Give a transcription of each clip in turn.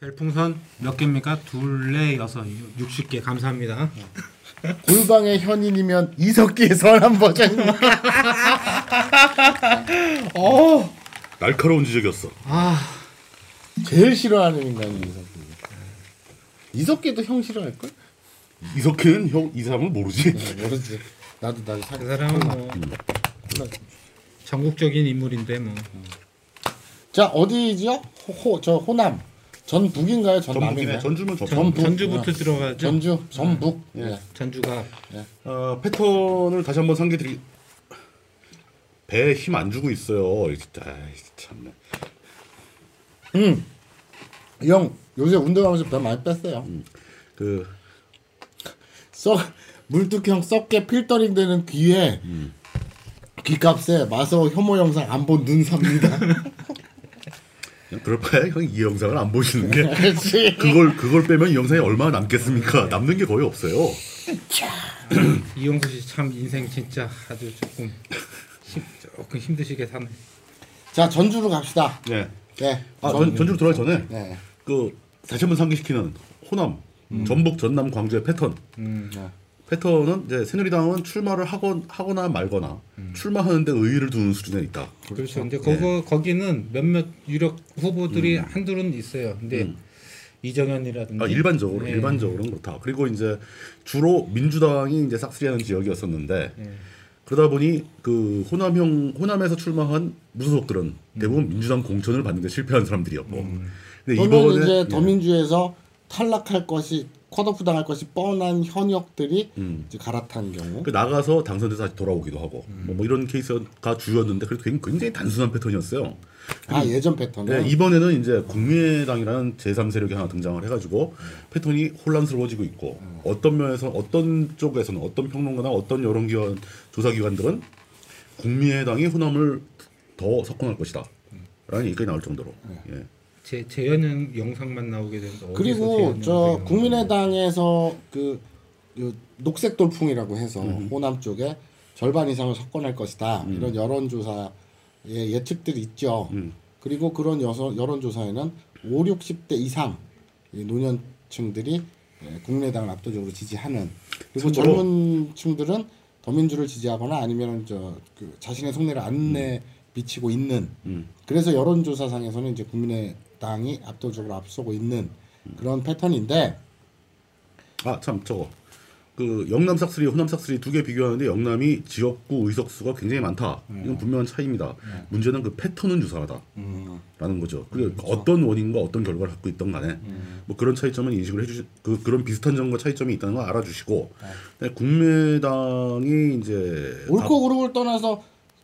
별풍선 몇 개입니까? 둘레 여섯 60개 감사합니다. 골방의 현인이면 이석기의 선한 버전입니까? 어, 날카로운 지적이었어. 제일 싫어하는 인간이 이석기. 이석기도 형 싫어할 걸? 이석희는 형 이 사람을 모르지. 모르지. 나도 나도 사. 그 사람은 뭐 전국적인 인물인데 뭐 자 어디죠? 호, 저 호남 전 북인가요? 전 남인가요? 전북이네. 전주면 저. 전, 전 북. 전주부터 들어가죠. 전주 전북. 예. 전주가 어, 패턴을 다시 한번 상기 드리. 배에 힘 안 주고 있어요. 아이, 참네. 음. 형 요새 운동하면서 배 많이 뺐어요. 그썩 물뚝형 썩게 필터링 되는 귀에 귀값에 마서 혐오 영상 안 본 눈 삽니다. 그럴 바에 형이 이 영상을 안 보시는 게. 그걸 그걸 빼면 이 영상이 얼마나 남겠습니까? 남는 게 거의 없어요. 이용수 씨 참 인생 진짜 아주 조금 힘, 조금 힘드시게 사네. 자 전주로 갑시다. 네. 네. 아, 전, 전주로 들어가기 전에 네. 그 다시 한번 상기시키는 호남, 전북, 전남, 광주의 패턴. 음. 네. 패턴은 이제 새누리당은 출마를 하건 하거나 말거나 출마하는데 의의를 두는 수준에 있다. 그렇죠. 근데 그거 거기는 몇몇 유력 후보들이 한둘은 있어요. 근데 음. 이정현이라든지 아, 일반적으로 네. 일반적으로는 그렇다. 그리고 이제 주로 민주당이 이제 싹쓸이하는 지역이었었는데 네. 그러다 보니 그 호남형 호남에서 출마한 무소속들은 음. 대부분 민주당 공천을 받는 데 실패한 사람들이었고. 근데 그러면 이번에 이제 예. 더민주에서 탈락할 것이 컷오프 당할 것이 뻔한 현역들이 음. 이제 갈아탄 경우. 그 나가서 당선돼서 다시 돌아오기도 하고 음. 뭐, 뭐 이런 케이스가 주였는데 그래도 굉장히- 굉장히 단순한 패턴이었어요. 아 예전 패턴은 네, 이번에는 이제 국민의당이라는 제3 세력이 하나 등장을 해가지고 패턴이 혼란스러워지고 있고 어떤 면에서 어떤 쪽에서는 어떤 평론가나 어떤 여론기관 조사기관들은 국민의당이 호남을 더 석권할 것이다. 라는 얘기가 나올 정도로. 예. 제 재현 영상만 나오게 되는데 어디서 그리고 저 국민의당에서 그, 그 녹색 돌풍이라고 해서 호남 쪽에 절반 이상을 석권할 것이다 이런 여론조사의 예측들이 있죠. 음. 그리고 그런 여서, 여론조사에는 5, 60대 이상 이 노년층들이 예, 국민의당을 압도적으로 지지하는 그리고 참고로- 젊은 층들은 더민주를 지지하거나 아니면 저그 자신의 속내를 안내 비치고 있는 음. 그래서 여론조사상에서는 이제 국민의 당이 압도적으로 앞서고 있는 그런 패턴인데 아 참 저거 그 영남 싹쓸이 호남 싹쓸이 두 개 비교하는데 영남이 지역구 의석수가 굉장히 많다. 이건 분명한 차이입니다. 문제는 그 패턴은 유사하다. 라는 거죠. 그게 어떤 원인과 어떤 결과를 갖고 있던 간에 뭐 그런 차이점은 인식을 해주시 그 그런 비슷한 점과 차이점이 있다는 걸 알아주시고 근데 국민의당이 이제 옳고 그름을 떠나서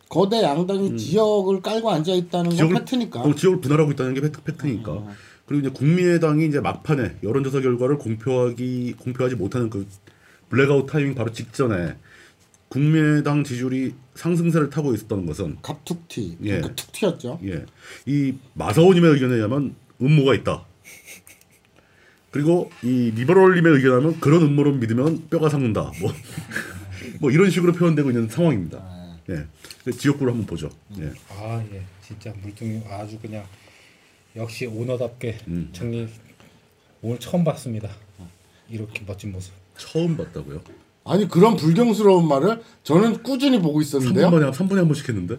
거대 양당이 지역을 깔고 앉아 있다는 건 팩트니까. 어, 지역을 분할하고 있다는 게 팩트, 팩트니까. 그리고 이제 국민의당이 이제 막판에 여론조사 결과를 공표하기 공표하지 못하는 그 블랙아웃 타이밍 바로 직전에 국민의당 지지율이 상승세를 타고 있었던 것은 갑툭튀. 예. 갑툭튀였죠. 예, 이 마사오님의 의견에 의하면 음모가 있다. 그리고 이 리버럴님의 의견하면 그런 음모론 믿으면 뼈가 삭는다. 뭐, 뭐 이런 식으로 표현되고 있는 상황입니다. 예, 그 지역구를 한번 보죠. 예. 아, 예. 진짜 물뚱이 아주 그냥 역시 오너답게 음. 정리 오늘 처음 봤습니다. 이렇게 멋진 모습. 처음 봤다고요? 아니 그런 불경스러운 말을 저는 꾸준히 보고 있었는데요. 3분에, 3분에 한 번씩 했는데?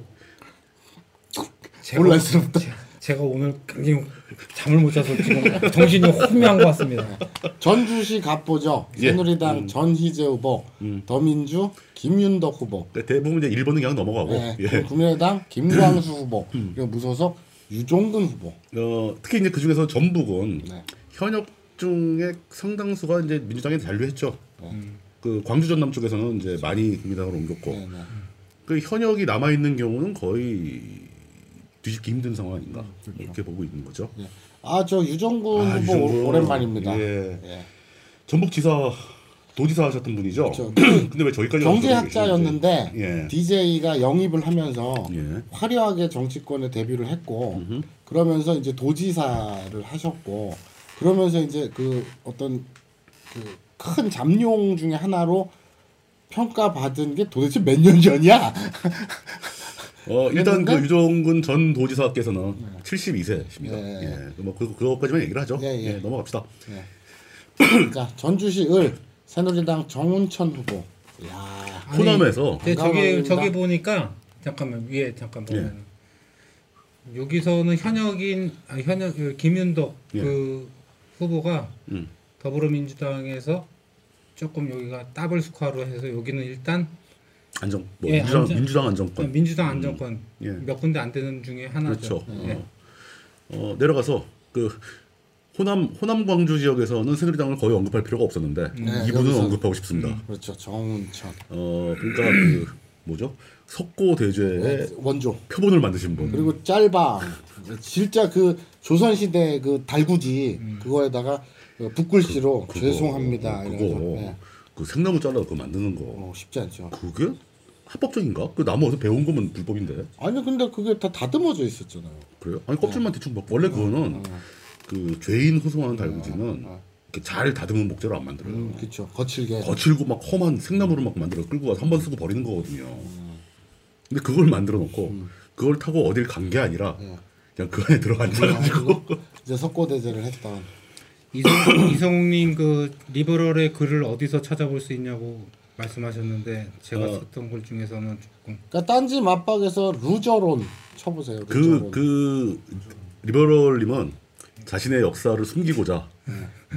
제가, 혼란스럽다. 제- 제가 오늘 굉장히 잠을 못 자서 지금 정신이 혼미한 것 같습니다. 전주시 갑보죠. 예. 새누리당 전희재 후보, 더민주 김윤덕 후보, 그러니까 대부분 이제 1번은 그냥 넘어가고 네, 예. 국민의당 김광수 후보, 그리고 무소속 유종근 후보. 어, 특히 이제 그 중에서 전북은 네. 현역 중에 상당수가 이제 민주당에 잔류했죠. 그 광주 전남 쪽에서는 이제 많이 국민당으로 옮겼고 네, 네. 그 현역이 남아 있는 경우는 거의 뒤집기 힘든 상황 아닌가 이렇게 보고 있는 거죠. 예. 아저 유종근 아, 후보 유종근. 오랜만입니다. 예. 예. 전북지사 도지사 하셨던 분이죠. 그렇죠. 근데 왜 저기까지 경제학자였는데 예. DJ가 영입을 하면서 예. 화려하게 정치권에 데뷔를 했고 그러면서 이제 도지사를 하셨고 그러면서 이제 그 어떤 그 큰 잠룡 중에 하나로 평가받은 게 도대체 몇 년 전이야? 어 일단 그? 유종근 전 도지사께서는 72세십니다. 네. 예. 뭐 그, 그것까지만 얘기를 하죠. 예, 예. 예, 넘어갑시다. 자 전주시 을 새누리당 정운천 후보. 야 아니, 호남에서 네, 저기. 저기 보니까 잠깐만 위에 잠깐 예. 보면 여기서는 현역인 아, 현역 그 김윤덕 예. 그 후보가 음. 더불어민주당에서 조금 여기가 더블 스코어로 해서 여기는 일단 안정 뭐 예, 민주당, 안정- 민주당 안정권 민주당 안정권 예. 몇 군데 안 되는 중에 하나죠. 그렇죠. 예. 어, 어, 내려가서 그 호남 호남 광주 지역에서는 새누리당을 거의 언급할 필요가 없었는데 네, 이분은 여기서- 언급하고 싶습니다. 그렇죠 정운천 어 그러니까 그 뭐죠 석고 대죄의 원조. 표본을 만드신 분. 그리고 짤방 진짜 그 조선 시대 그 달구지 그거에다가 그 붓글씨로 그거, 죄송합니다 그거 이래서 네. 그 생나무 잘라 그거 만드는 거 어, 쉽지 않죠. 그게 합법적인가? 그 나무 어디서 배운 거면 불법인데 아니 근데 그게 다 다듬어져 있었잖아요. 그래요? 아니 껍질만 대충 막 원래 그거는 그 죄인 호송하는 달구지는 이렇게 잘 다듬은 목재로 안 만들어요. 음, 그렇죠. 거칠게. 거칠고 막 험한 생나무를 막 만들어 끌고 가서 한 번 쓰고 버리는 거거든요. 근데 그걸 만들어 놓고 그걸 타고 어딜 간 게 아니라 그냥 그 안에 들어 앉아가지고 이제 석고대죄를 했던. 이성 이성님 그 리버럴의 글을 어디서 찾아볼 수 있냐고 말씀하셨는데 제가 어. 썼던 글 중에서는 조금 그러니까 딴지 마빡에서 루저론 쳐보세요. 그 루저론. 그 리버럴님은 자신의 역사를 숨기고자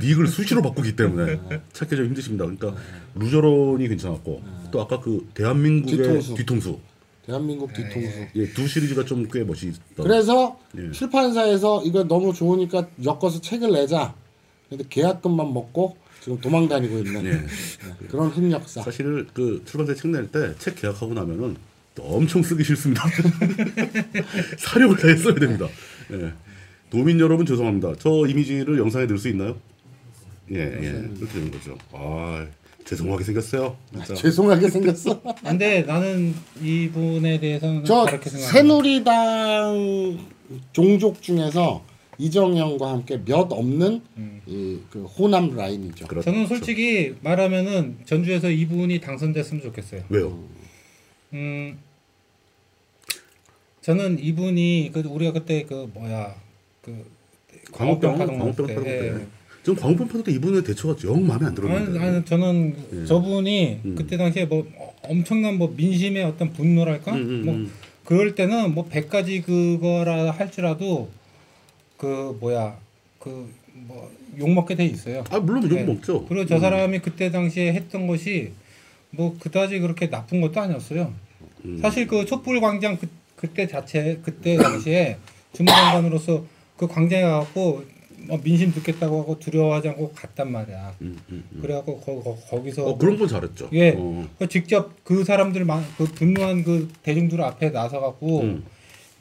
닉을 수시로 바꾸기 때문에 찾기 좀 힘드십니다. 그러니까 루저론이 괜찮았고 또 아까 그 대한민국의 뒤통수. 뒤통수, 대한민국 뒤통수. 예, 두 시리즈가 좀 꽤 멋있다. 그래서 예. 출판사에서 이거 너무 좋으니까 엮어서 책을 내자. 근데 계약금만 먹고 지금 도망 다니고 있는 예. 네, 그런 흑역사. 사실 그 출판사 책 낼 때 책 계약하고 나면은 또 엄청 쓰기 싫습니다. 사력을 다해 써야 됩니다. 예. 도민 여러분 죄송합니다. 저 이미지를 영상에 넣을 수 있나요? 예, 예. 이렇게 되는 거죠. 아, 죄송하게 생겼어요. 진짜. 죄송하게 생겼어. 근데 나는 이분에 대해서는 저. 새누리당 종족 중에서 이정현과 함께 몇 없는 이그 호남 라인이죠. 그렇죠. 저는 솔직히 말하면은 전주에서 이분이 당선됐으면 좋겠어요. 왜요? 음, 저는 이분이 그 우리가 그때 그 뭐야 그 광우병, 파동 광우병 때, 파동 때. 예. 전 광우병 파동 때 이분의 대처가 영 마음에 안 아니, 들었는데. 아니 저는 저분이 음. 그때 당시에 뭐 엄청난 뭐 민심의 어떤 분노랄까 음, 음, 뭐 음. 그럴 때는 뭐 100가지 그거라 할지라도 그 뭐야 그 뭐 욕먹게 돼 있어요. 아 물론 욕 네. 먹죠. 그리고 저 사람이 그때 당시에 했던 것이 뭐 그다지 그렇게 나쁜 것도 아니었어요. 음. 사실 그 촛불 광장 그, 그때 자체 그때 당시에 주무장관으로서 그 광장에 가갖고 뭐 민심 듣겠다고 하고 두려워하지 않고 갔단 말이야. 음, 음, 음. 그래갖고 거, 거, 기서 어 그런 건 잘했죠. 예. 어. 직접 그 사람들 만- 그 분노한 그 대중들 앞에 나서갖고 음.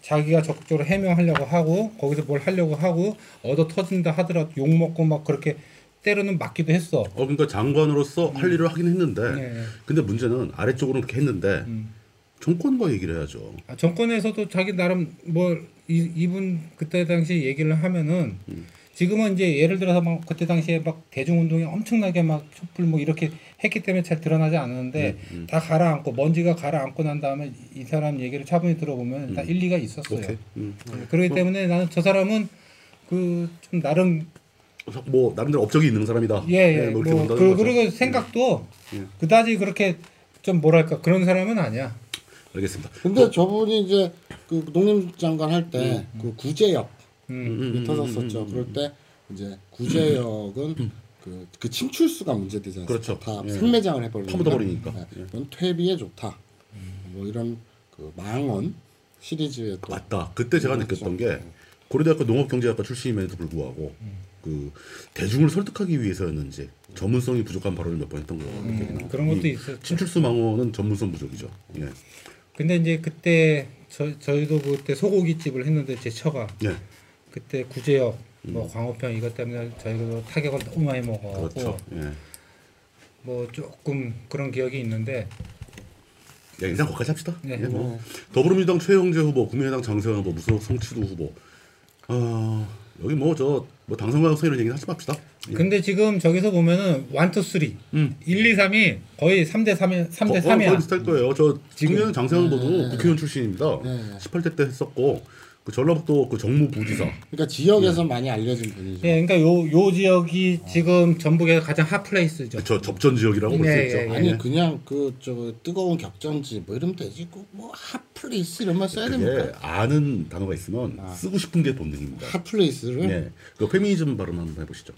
자기가 적극적으로 해명하려고 하고 거기서 뭘 하려고 하고 얻어 터진다 하더라도 욕 먹고 막 그렇게 때로는 맞기도 했어. 어 그러니까 장관으로서 할 일을 하긴 했는데 네. 근데 문제는 아래쪽으로는 그렇게 했는데 음. 정권과 얘기를 해야죠. 아, 정권에서도 자기 나름 뭐 이, 이분 그때 당시 얘기를 하면은 지금은 이제 예를 들어서 막 그때 당시에 막 대중운동이 엄청나게 막 촛불 뭐 이렇게 했기 때문에 잘 드러나지 않았는데 다 가라앉고 먼지가 가라앉고 난 다음에 이 사람 얘기를 차분히 들어보면 다 일리가 있었어요. 오케이. 음. 네, 그렇기 때문에 나는 저 사람은 그 좀 나름 뭐 나름대로 업적이 있는 사람이다. 예 예 네, 뭐, 뭐 그, 거죠. 그리고 생각도 예. 그다지 그렇게 좀 뭐랄까 그런 사람은 아니야. 알겠습니다. 근데 저분이 이제 그 농림장관 할 때그 구제역 음. 이 터졌었죠. 그럴 때 이제 구제역은 그, 그 침출수가 문제되지 않습니까? 그렇죠. 다 예. 생매장을 해버리니까. 파묻어버리니까. 네. 예. 그건 퇴비에 좋다. 뭐 이런 그 망원 시리즈에 또 맞다. 그때 제가 그렇죠. 느꼈던 게 고려대학교 농업경제학과 출신임에도 불구하고 그 대중을 설득하기 위해서였는지 전문성이 부족한 발언을 몇 번 했던 거 음, 그런 것도 이 있었죠. 침출수 망원은 전문성 부족이죠. 예. 근데 이제 그때 저 저희도 그때 소고기 집을 했는데 제 처가 예. 그때 구제역 뭐 광우병 이것 때문에 저희가 타격을 너무 많이 먹어갖고 그렇죠. 예. 뭐 조금 그런 기억이 있는데 야, 일단 거기까지 합시다. 네. 예, 뭐. 더불어민주당 최영재 후보, 국민의당 장세현 후보, 무소속 성취도 후보. 어, 여기 뭐저뭐 당선 가능성 이런 얘기는 하지 맙시다. 예. 근데 지금 저기서 보면은 1, 2, 3, 음. 1, 2, 3이 거의 3대 3이 3대 거- 거의 3이야. 비슷할 거예요. 저 지금 장세현 후보도 국회의원 출신입니다. 네. 18대 때 했었고 그 전라북도 그 정무부지사 그러니까 지역에서 많이 알려진 분이죠. 예, 그러니까 요 요 지역이 지금 전북에서 가장 hot place죠. 저 접전 지역이라고 볼수 네, 있죠. 예, 예. 아니 그냥 그 저 뜨거운 격전지 뭐 이러면 되지 그뭐 hot place 이런 말 써야 그게 됩니까? 아는 단어가 있으면 쓰고 싶은 게 본능입니다. hot place를 네, 그 페미니즘 발음 한번 해보시죠.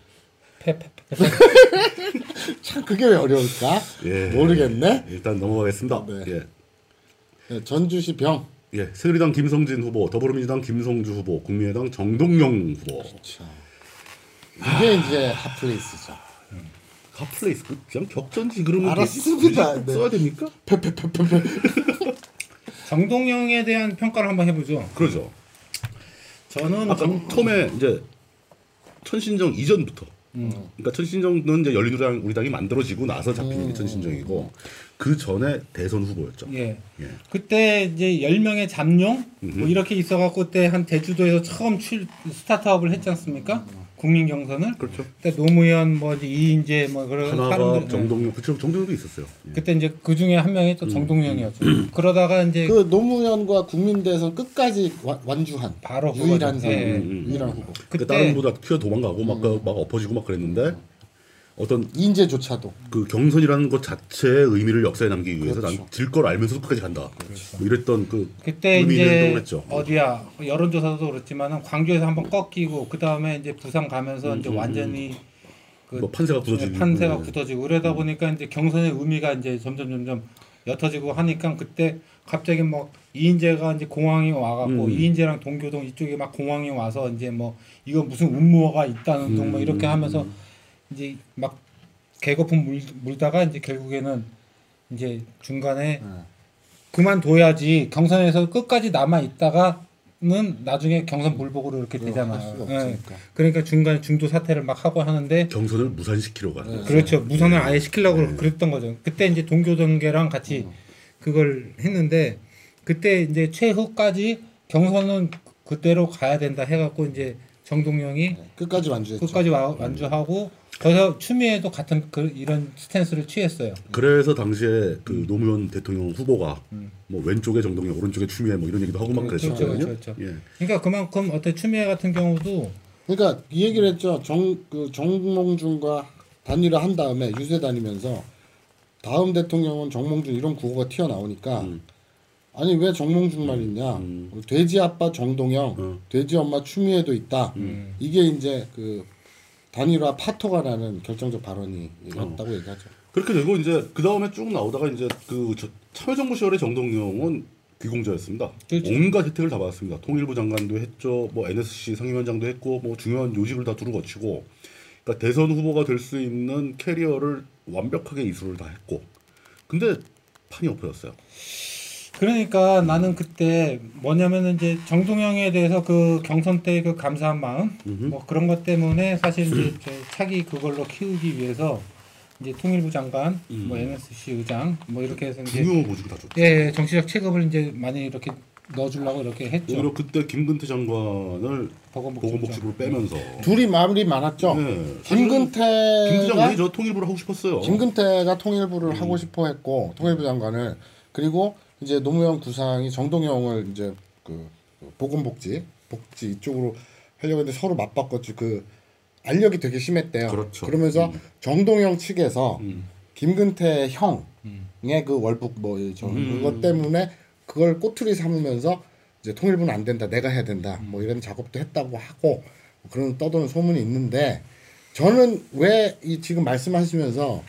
참 그게 왜 어려울까? 예. 모르겠네. 일단 넘어가겠습니다. 네. 예. 네, 전주시 병. 예, 새누리당 김성진 후보, 더불어민주당 김성주 후보, 국민의당 정동영 후보. 자, 이게 이제 hot place죠. hot place 그 그냥 격전지 그러면 알았습니다. 되지? 네. 써야 됩니까? 페페페페페. 정동영에 대한 평가를 한번 해보죠. 그러죠. 저는 아까 처음에 이제 천신정 이전부터 그러니까 천신정은 이제 열린우리당 우리 당이 만들어지고 나서 잡힌 게 천신정이고 그 전에 대선 후보였죠. 예. 예. 그때 이제 10명의 잠룡 뭐 이렇게 있어 갖고 그때 한 제주도에서 처음 출 스타트업을 했지 않습니까? 국민 경선을. 그렇죠. 그때 노무현 뭐 이인재 뭐 그런 하나가 사람들 예. 정동영 그쵸 정동영도 있었어요. 예. 그때 이제 그 중에 한 명이 또 정동영이었죠. 그러다가 이제 그 노무현과 국민대선 끝까지 와- 완주한 바로 유일한. 사람, 예. 유일한 후보. 그 그때 다른 분보다 튀어 도망가고 막, 그- 막 엎어지고 막 그랬는데 어떤 인재조차도 그 경선이라는 것 자체의 의미를 역사에 남기기 위해서 그렇죠. 난질걸 알면서도 끝까지 간다. 뭐 이랬던 그 그때 이제 했죠. 어디야 여론조사도 그렇지만은 광주에서 한번 꺾이고 그 다음에 이제 부산 가면서 이제 완전히 그 뭐 판세가 굳어지고 판세가 네. 굳어지고 그러다 보니까 이제 경선의 의미가 이제 점점 점점 옅어지고 하니까 그때 갑자기 뭐 이인재가 이제 공항이 와갖고 음. 이인재랑 동교동 이쪽에 막 공항이 와서 이제 뭐 이거 무슨 음모가 있다는 둥뭐 음. 이렇게 하면서 이제 막 개거품 물, 물다가 이제 결국에는 이제 중간에 네. 그만둬야지 경선에서 끝까지 남아 있다가는 나중에 경선 불복으로 이렇게 할 되잖아요. 없으니까. 그러니까 중간에 중도 사퇴를 막 하고 하는데 경선을 무산시키려고 하는 거죠. 그렇죠. 무선을 아예 시키려고 그랬던 거죠. 그때 이제 동교동계랑 같이 그걸 했는데 그때 이제 최후까지 경선은 그대로 가야 된다 해갖고 이제 정동영이 네, 끝까지 완주했죠. 끝까지 와, 완주하고 거기서 추미애도 같은 그 이런 스탠스를 취했어요. 그래서 당시에 그 노무현 대통령 후보가 음. 뭐 왼쪽에 정동영, 오른쪽에 추미애 뭐 이런 얘기도 하고 막 그렇죠, 그랬었거든요. 그렇죠, 그렇죠. 예. 그러니까 그만큼 어때 추미애 같은 경우도 그러니까 이 얘기를 했죠. 정 그 정몽준과 단일화 한 다음에 유세 다니면서 다음 대통령은 정몽준 이런 구호가 튀어나오니까 음. 아니 왜 정몽준만 있냐? 돼지 아빠 정동영, 음. 돼지 엄마 추미애도 있다. 이게 이제 그 단일화 파토가 나는 결정적 발언이 였다고 얘기하죠. 그렇게 되고 이제 그 다음에 쭉 나오다가 이제 그 저- 참여정부 시절의 정동영은 귀공자였습니다. 그렇죠. 온갖 혜택을 다 받았습니다. 통일부 장관도 했죠. 뭐 NSC 상임위원장도 했고 뭐 중요한 요직을 다 두루 거치고 그러니까 대선 후보가 될 수 있는 캐리어를 완벽하게 이수를 다 했고 근데 판이 엎어졌어요. 그러니까 나는 그때 뭐냐면은 이제 정동영에 대해서 그 경선 때 그 감사한 마음 뭐 그런 것 때문에 사실 이제 저 차기 그걸로 키우기 위해서 이제 통일부 장관, 뭐 NSC 의장 뭐 이렇게 해서 이제 중요 보직을 다 줬죠. 예, 예, 정치적 체급을 이제 많이 이렇게 넣어주려고 이렇게 했죠. 오히려 그때 김근태 장관을 보건복지 보건복지부로 빼면서 둘이 마음이 많았죠. 네. 김 김근태가 장관이 저 통일부를 하고 싶었어요. 김근태가 통일부를 하고 싶어 했고 통일부 장관을 그리고 이제 노무현 구상이 정동영을 이제 그 보건복지 복지 이쪽으로 하려고 했는데 서로 맞바꿨지 그 알력이 되게 심했대요. 그렇죠. 그러면서 정동영 측에서 음. 김근태 형의 그 월북 뭐저 음. 그것 때문에 그걸 꼬투리 삼으면서 이제 통일부는 안 된다 내가 해야 된다 뭐 이런 작업도 했다고 하고 그런 떠도는 소문이 있는데 저는 왜 이 지금 말씀하시면서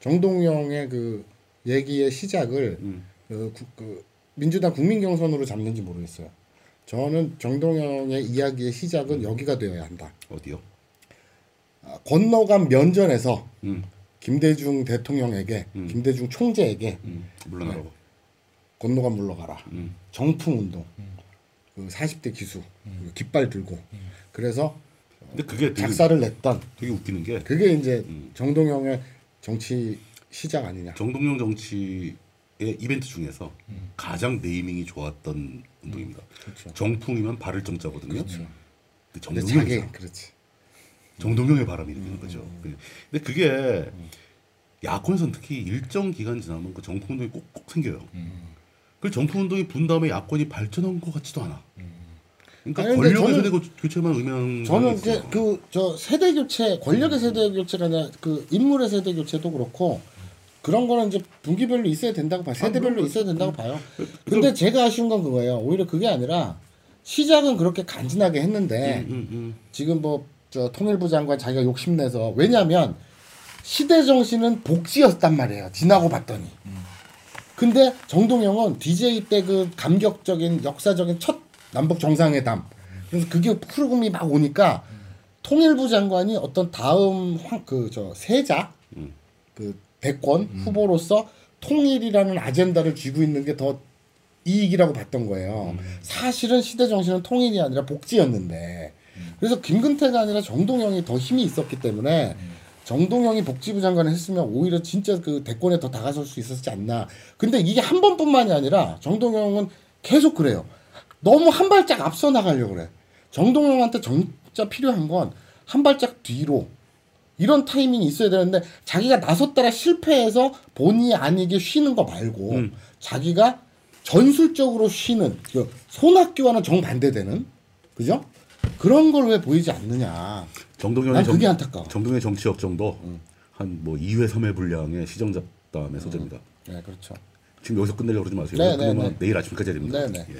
정동영의 그 얘기의 시작을 음. 그, 구- 그 민주당 국민 경선으로 잡는지 모르겠어요. 저는 정동영의 이야기의 시작은 여기가 되어야 한다. 어디요? 아, 건너간 면전에서 음. 김대중 대통령에게 김대중 총재에게 음. 물러나라고. 건너가 물러가라. 음. 정풍 운동. 그 40대 기수 그 깃발 들고 그래서 근데 그게 되게, 작사를 냈던 되게 웃기는 게 그게 이제 정동영의 정치 시작 아니냐. 정동영 정치의 이벤트 중에서 가장 네이밍이 좋았던 운동입니다. 그렇죠. 정풍이면 발을 정자거든요. 그 근데 정동영 자기 이상. 그렇지. 정동영의 바람이 일으키는 거죠. 근데 그게 야권에서는 특히 일정 기간 지나면 그 정통 운동이 꼭꼭 생겨요. 그 정통 운동이 분 다음에 야권이 발전한 것 같지도 않아. 그러니까 권력의 세대 고- 교체만 의미하는 저는 게 이제 그 저 세대 교체 권력의 세대 교체가 아니라 그 인물의 세대 교체도 그렇고 그런 거는 이제 분기별로 있어야 된다고 봐요. 세대별로 있어야 된다고 봐요. 근데 제가 아쉬운 건 그거예요. 오히려 그게 아니라 시작은 그렇게 간지나게 했는데 음, 음. 지금 뭐 저 통일부 장관 자기가 욕심내서 왜냐하면 시대 정신은 복지였단 말이에요. 지나고 봤더니. 근데 정동영은 DJ 때 그 감격적인 역사적인 첫 남북 정상회담. 그래서 그게 흐름이 막 오니까 통일부 장관이 어떤 다음 그저 세자 그 대권 후보로서 통일이라는 아젠다를 쥐고 있는 게 더 이익이라고 봤던 거예요. 사실은 시대 정신은 통일이 아니라 복지였는데 그래서 김근태가 아니라 정동영이 더 힘이 있었기 때문에 정동영이 복지부 장관을 했으면 오히려 진짜 그 대권에 더 다가설 수 있었지 않나. 근데 이게 한 번뿐만이 아니라 정동영은 계속 그래요. 너무 한 발짝 앞서 나가려고 그래. 정동영한테 진짜 필요한 건 한 발짝 뒤로 이런 타이밍이 있어야 되는데 자기가 나섰다가 실패해서 본의 아니게 쉬는 거 말고 음. 자기가 전술적으로 쉬는 그 손학규와는 정반대되는 그죠? 그런 걸 왜 보이지 않느냐. 정동영의 난 정, 그게 안타까워. 정동영의 정치 역정도 한뭐 2회 3회 분량의 시정 잡담의 소재입니다. 네, 그렇죠. 지금 여기서 끝내려고 그러지 마세요. 네, 네, 네. 내일 아침까지 됩니다. 네, 네. 예.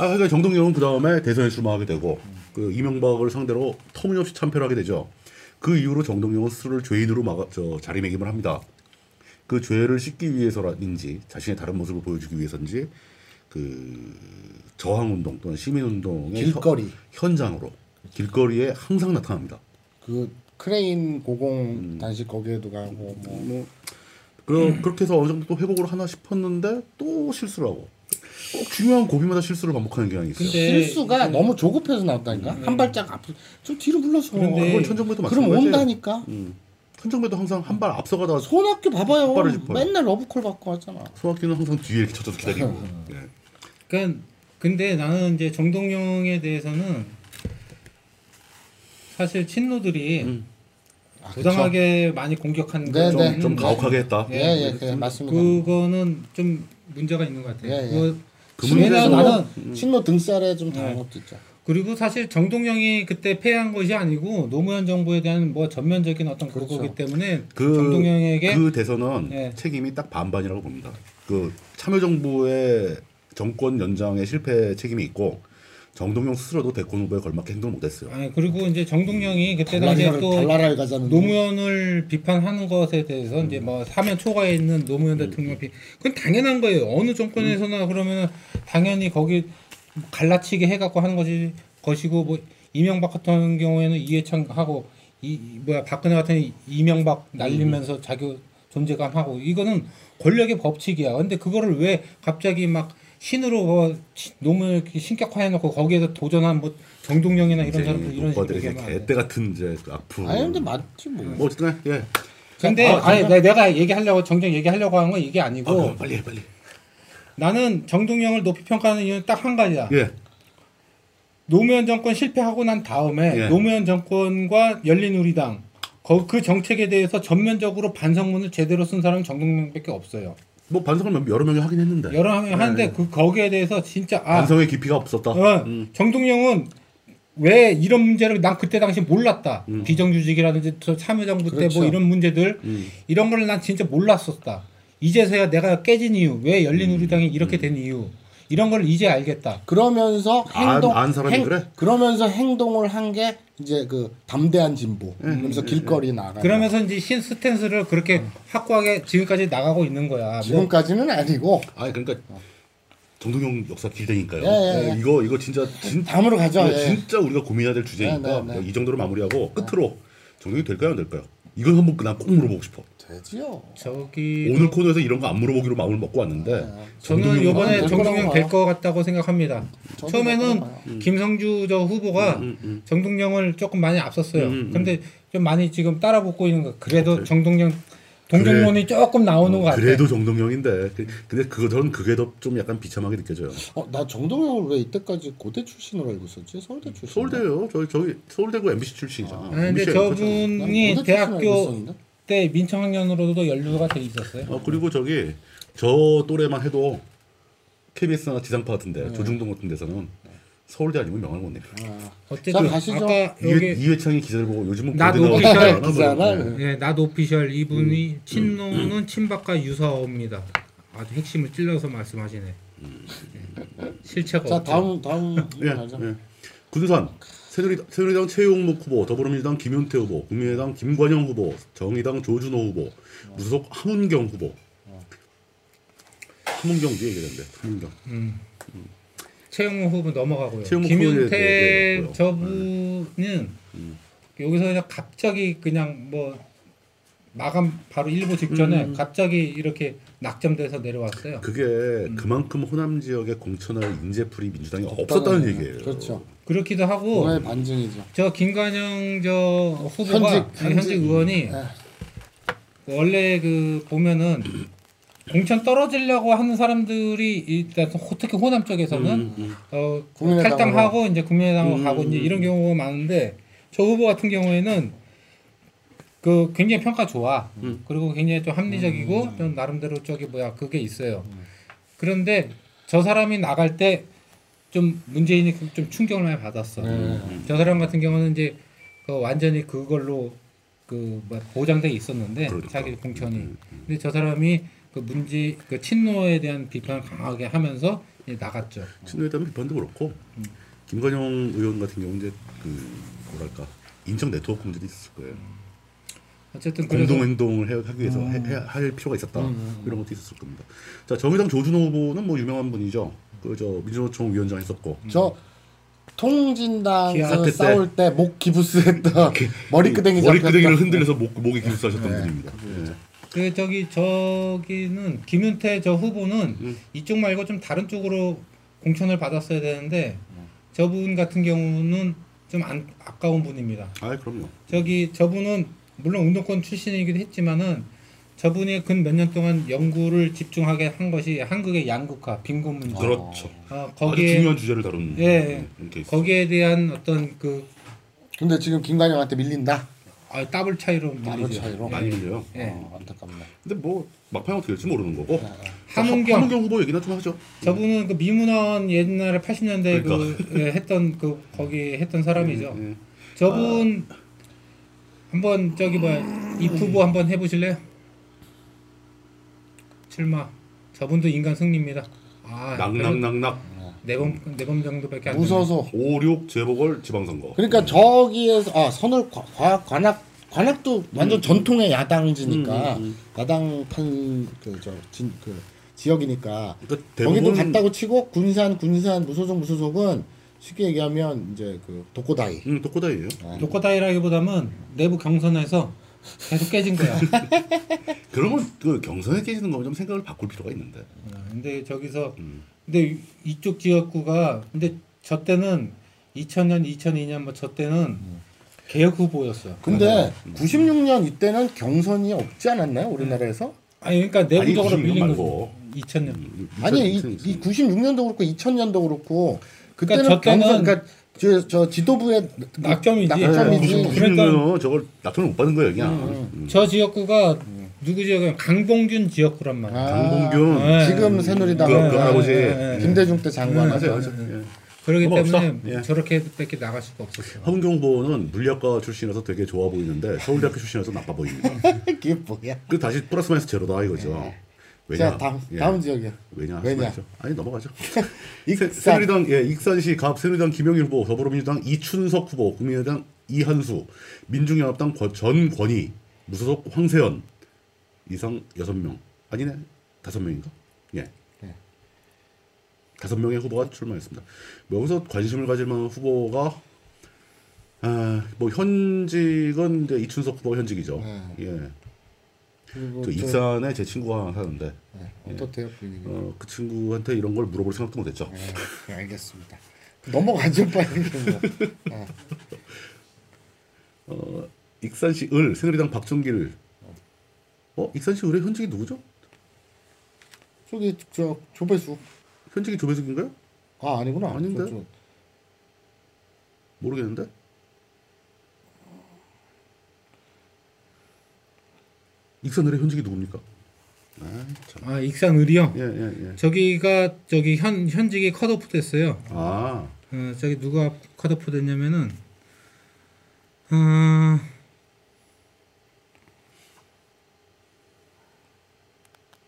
아, 그러니까 정동영은 그 다음에 대선에 출마하게 되고 그 이명박을 상대로 터무니없이 참패를 하게 되죠. 그 이후로 정동영은 스스로를 죄인으로 막아, 저 자리매김을 합니다. 그 죄를 씻기 위해서라든지 자신의 다른 모습을 보여주기 위해서인지 그 저항 운동 또는 시민 운동의 길거리. 현, 장으로 길거리에 항상 나타납니다. 그 크레인 고공 단식 거기에도 가고 뭐 뭐 그, 그렇게 해서 어느 정도 또 회복을 하나 싶었는데 또 실수를 하고 꼭 중요한 고비마다 실수를 반복하는 경향이 있어요. 근데 실수가 너무 조급해서 나왔다니까 한 발짝 앞, 좀 뒤로 물러서. 그런데 그건 천정배도 그럼 마찬가지예요. 온다니까. 음. 천정배도 항상 한 발 앞서가다 손학규 봐봐요. 맨날 러브콜 받고 하잖아. 소학기는 항상 뒤에 이렇게 쳐져서 기다리고. 예. 그러니까 근데 나는 이제 정동영에 대해서는 사실 친노들이 음. 아, 부당하게 많이 공격한 네, 거 좀, 네. 좀 가혹하게 했다. 예, 예, 예, 맞습니다. 그거는 좀 문제가 있는 것 같아요. 예, 예. 그 왜냐면 문제에서 나는 신노, 신노 등살에 좀 당한 네. 것도 있죠. 그리고 사실 정동영이 그때 패한 것이 아니고 노무현 정부에 대한 뭐 전면적인 어떤 그 그렇죠. 거기 때문에 그, 정동영에게 그 대선은 예. 책임이 딱 반반이라고 봅니다. 그 참여정부의 정권 연장의 실패 책임이 있고 정동영 스스로도 대권 후보에 걸맞게 행동을 못했어요. 아니 그리고 이제 정동영이 그때 당시에 또 가자는 노무현을 비판하는 것에 대해서 이제 뭐 사면 초과에 있는 노무현 대통령 비 그건 당연한 거예요. 어느 정권에서나 그러면 당연히 거기 갈라치기 해갖고 하는 것이 것이고 뭐 이명박 같은 경우에는 이해창하고 이이 뭐야 박근혜 같은 이- 이명박 날리면서 자기 존재감 하고 이거는 권력의 법칙이야. 근데 그거를 왜 갑자기 막 신으로 뭐 이렇게 신격화해놓고 거기에서 도전한 뭐 정동영이나 이런 사람들 이런 식으로 돼. 개떼 같은 이제 그 악플. 아니 근데 맞지 뭐. 뭐 어쨌든 예. 근데 아. 내- 내가 얘기하려고 정정 얘기하려고 하는 건 이게 아니고 아, 그럼 빨리 해 빨리. 나는 정동영을 높이 평가하는 이유는 딱 한 가지야. 예. 노무현 정권 실패하고 난 다음에 예. 노무현 정권과 열린우리당 거- 그 정책에 대해서 전면적으로 반성문을 제대로 쓴 사람은 정동영밖에 없어요. 뭐 반성을 몇- 여러 명이 하긴 했는데. 여러 명 하는데 그 거기에 대해서 진짜 아 반성의 깊이가 없었다. 어, 음. 정동영은 왜 이런 문제를 난 그때 당시 몰랐다. 음. 비정규직이라든지 저 참여정부 때 그렇죠. 뭐 이런 문제들 음. 이런 걸 난 진짜 몰랐었다. 이제서야 내가 깨진 이유, 왜 열린 우리당이 이렇게 된 이유 이런 걸 이제 알겠다. 그러면서 안- 행동 안 사람이 그래? 그러면서 행동을 한 게 이제 그 담대한 진보. 그러면서 길거리 나가. 그러면서 이제 신 스탠스를 그렇게 확고하게 지금까지 나가고 있는 거야. 뭐 지금까지는 아니고 아 그러니까 정동영 역사 길다니까요. 예, 예, 예. 이거 이거 진짜 진, 다음으로 가죠. 예. 진짜 우리가 고민해야 될 주제니까 네, 네, 네. 이 정도로 마무리하고 끝으로 정동이 될까요 안 될까요? 이건 한번 그냥 꼭 물어보고 싶어. 되지요. 저기 오늘 코너에서 이런 거 안 물어보기로 마음을 먹고 왔는데 저는 정동영 이번에 될 정동영 될. 것 같다고 생각합니다. 저도 처음에는 될 거라고 봐요. 김성주 저 후보가 음, 음. 정동영을 조금 많이 앞섰어요. 음, 음. 근데 좀 많이 지금 따라붙고 있는 거. 그래도 정동영 동정론이 조금 나오는 것 같아. 그래도 정동영인데 그- 근데 그거 저는 그게 더 좀 약간 비참하게 느껴져요. 어, 나 정동영을 왜 이때까지 고대 출신으로 알고 있었지? 서울대 출신. 서울대요. 저기 저기 서울대고 MBC 출신이잖아. 아, 근데 저분이 대학교 때 민청학년으로도 연루가 돼 있었어요. 어 그리고 저기 저 또래만 해도 KBS나 지상파 같은데 조중동 같은 데서는 서울대 아니면 명함을 못 내요. 아, 어쨌든 자, 가시죠. 아까 이회, 여기 이회 창이 기사를 보고 요즘은 나오고 오피셜. 기사나? 뭐, 네. 예, 낫 오피셜 이분이 친노는 친박과 유사어입니다. 아주 핵심을 찔러서 말씀하시네. 예. 실체가 자 없죠. 다음 다음 예. 예. 군산 새누리당, 새누리당 최용목 후보, 더불어민주당 김윤태 후보, 국민의당 김관영 후보, 정의당 조준호 후보, 무소속 함은경 후보. 함은경 뒤에 얘기했는데 함은경. 최영호 후보 넘어가고요. 김윤태 후보에 대해 저분은 여기서 그냥 갑자기 그냥 뭐 마감 바로 일보 직전에 갑자기 이렇게 낙점돼서 내려왔어요. 그게 그만큼 호남 지역에 공천할 인재풀이 민주당이 없었다는 얘기예요. 그렇죠. 그렇기도 하고 반증이죠. 저 김관영 저 후보가 현직, 현직, 현직. 의원이 예. 원래 그 보면은 공천 떨어지려고 하는 사람들이 일단 특히 호남 쪽에서는 음, 음. 어. 탈당하고 이제 국민의당으로 음, 가고 이제 음. 이런 경우가 많은데 저 후보 같은 경우에는 그 굉장히 평가 좋아. 음. 그리고 굉장히 좀 합리적이고 좀 나름대로 저기 뭐야 그게 있어요. 그런데 저 사람이 나갈 때 좀 문재인이 좀 충격을 많이 받았어. 네. 저 사람 같은 경우는 이제 그 완전히 그걸로 그뭐 보장돼 있었는데 그러니까. 자기 공천이. 음, 근데 저 사람이 그 문제 그 친노에 대한 비판을 강하게 하면서 이제 나갔죠. 친노에 비판도 그렇고 김관영 의원 같은 경우 이제 그 뭐랄까 인적 네트워크 문제도 있었을 거예요. 어쨌든 공동 행동을 해- 하기 위해서 해, 해- 할 필요가 있었다 이런 것도 있었을 겁니다. 자 정의당 조준호 후보는 뭐 유명한 분이죠. 그 저 민주노총 위원장 했었고 저 통진당에서 기아 사태 때. 싸울 때 목 기부스했던 머리끄댕이 머리끄댕이를 흔들려서 목 목에 기부하셨던 네, 분입니다. 예. 그 저기 저기는 김윤태 저 후보는 음. 이쪽 말고 좀 다른 쪽으로 공천을 받았어야 되는데 저분 같은 경우는 좀 안, 아까운 분입니다. 아 그럼요. 저기 저분은 물론 운동권 출신이기도 했지만은 저분이 근 몇 년 동안 연구를 집중하게 한 것이 한국의 양극화, 빈곤 문제. 그렇죠. 어, 아주 거기에 중요한 주제를 다룬 예, 네. 거기에 대한 어떤 그 근데 지금 김관영한테 밀린다. 아, 더블 차이로 더블 밀리죠. 차이로? 많이 밀려요. 예. 어, 안타깝네. 근데 뭐 막판에 어떻게 될지 모르는 거고. 자, 함운경. 함운경 후보 얘기나 좀 하죠. 저분은 그 미문화원 옛날에 80년대 그 그러니까. 예, 했던 그 거기 했던 사람이죠. 예. 저분 한번 저기 뭐이 후보 한번 해보실래요? 출마. 저분도 인간 승리입니다. 아, 낙낙낙낙 네번 네번 정도밖에 안 무서서 5, 6 재보궐 지방선거. 그러니까 저기에서 아 선을 과, 과, 관악 관악도 완전 전통의 야당지니까 음, 음, 야당 판 그저진그 지역이니까 그러니까 거기도 대부분 갔다고 치고 군산 군산 무소속 무소속은 쉽게 얘기하면 이제 그 독고다이 음, 독고다이에요. 독고다이라기보다는 내부 경선에서 계속 깨진 거야. 그러면 그 경선에 깨지는 거좀 생각을 바꿀 필요가 있는데. 어, 근데 저기서 음. 근데 이- 이쪽 지역구가 근데 저 때는 2000년, 2002년 뭐 저 때는 개혁 후보였어. 근데 96년 이때는 경선이 없지 않았나요 우리나라에서? 아니 그러니까 내부적으로 아니, 96년 밀린 말고. 거지. 2000년. 음, 아니 이, 이 96년도 그렇고 2000년도 그렇고 그때는 그러니까 저 때는 경선 그러니까 저, 저 지도부의 낙점이지. 낙점이지. 어, 96년은 그러니까 저걸 낙천을 못 받은 거예요, 그냥. 음. 저 지역구가 누구 지역이야? 강봉균 지역구란 말이야. 아, 강봉균. 네. 지금 새누리당 그, 그 할아버지. 네. 김대중 때 장관 맞아요, 하죠. 맞아요. 예. 그렇기 그거 때문에. 예. 저렇게 밖에 나갈 수가 없었어. 함은경 후보는 물리학과 출신이라서 되게 좋아 보이는데 서울대학교 출신이라서 나빠 보입니다. 그게 뭐야? 그 다시 플러스 마이너스 제로다 이거죠. 왜냐? 자 다음 예. 다음 지역이야. 왜냐? 왜냐? 왜냐? 아니 넘어가죠. 익산. 새- 새누리당 예 익산시 갑 새누리당 김영일 후보, 더불어민주당 이춘석 후보, 국민의당 이한수, 민중연합당 권- 전 권희, 무소속 황세현 이상 여섯 명 아니네 다섯 명인가? 예. 네. 다섯 명의 후보가 출마했습니다. 뭐 여기서 관심을 가질 만한 후보가 아 뭐 현직은 이제 이춘석 후보가 현직이죠. 네. 예. 저 저- 익산에 제 친구가 사는데 네, 어떻대요 분위기? 어, 그 친구한테 이런 걸 물어볼 생각도 못했죠. 네, 네, 알겠습니다. 넘어가죠 빨리. 뭐. 네. 어, 익산시 을 새누리당 박종길 어 익산시 의뢰 현직이 누구죠? 저기 저 조배수. 현직이 조배숙인가요? 아 아니구나. 아닌데? 저, 저, 모르겠는데. 익산 의뢰 현직이 누굽니까? 아 참. 아 익산 의리요. 예 예, 예. 저기가 저기 현 현직이 컷오프 됐어요. 아 어, 저기 누가 컷오프 됐냐면은 어,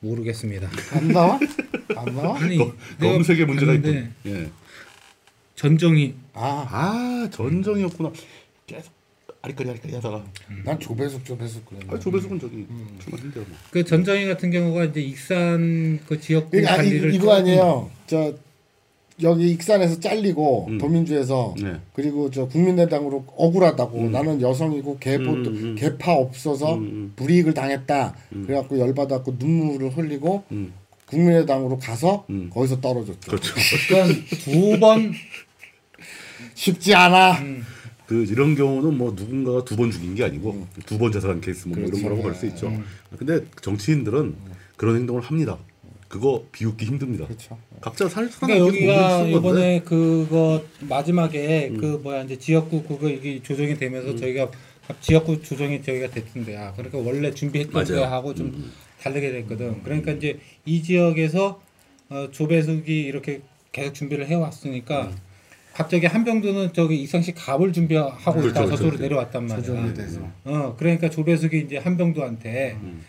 모르겠습니다. 안 나와? 안 나와? 아니 검- 내가 검색에 문제가 있군. 예. 전정희 아, 아 전정이었구나. 계속 아리까리 아리까리 하다가 난 조배숙 조배숙 그랬네. 아, 조배숙은 저기 출마했는데요. 뭐. 그 전정희 같은 경우가 이제 익산 그 지역구 이거, 아니, 관리를 이거 아니에요. 저 여기 익산에서 잘리고 음. 더민주에서 네. 그리고 저 국민의당으로 억울하다고 음. 나는 여성이고 개포 음, 음. 개파 없어서 음, 음. 불이익을 당했다. 그래갖고 열받았고 눈물을 흘리고 음. 국민의당으로 가서 음. 거기서 떨어졌죠. 그렇죠. 그러니까 두 번 쉽지 않아. 음. 그 이런 경우는 뭐 누군가가 두 번 죽인 게 아니고 두 번 자살한 케이스 뭐 이런 그렇지. 거라고 볼수 있죠. 근데 정치인들은 그런 행동을 합니다. 그거 비웃기 힘듭니다. 그렇죠. 각자 살 그러니까 여기가. 이번에 그거 마지막에 음. 그 뭐야 이제 지역구 그거 이게 조정이 되면서 저희가 지역구 조정이 저희가 됐던데 아 그러니까 원래 준비했던 맞아요. 거하고 좀 음. 다르게 됐거든. 그러니까 이제 이 지역에서 어, 조배숙이 이렇게 계속 준비를 해왔으니까 갑자기 한병도는 저기 이상식 갑을 준비하고 음. 그렇죠, 있다 그렇죠. 저쪽으로 내려왔단 말이야. 조정이 돼서. 어 그러니까 조배숙이 이제 한병도한테 음.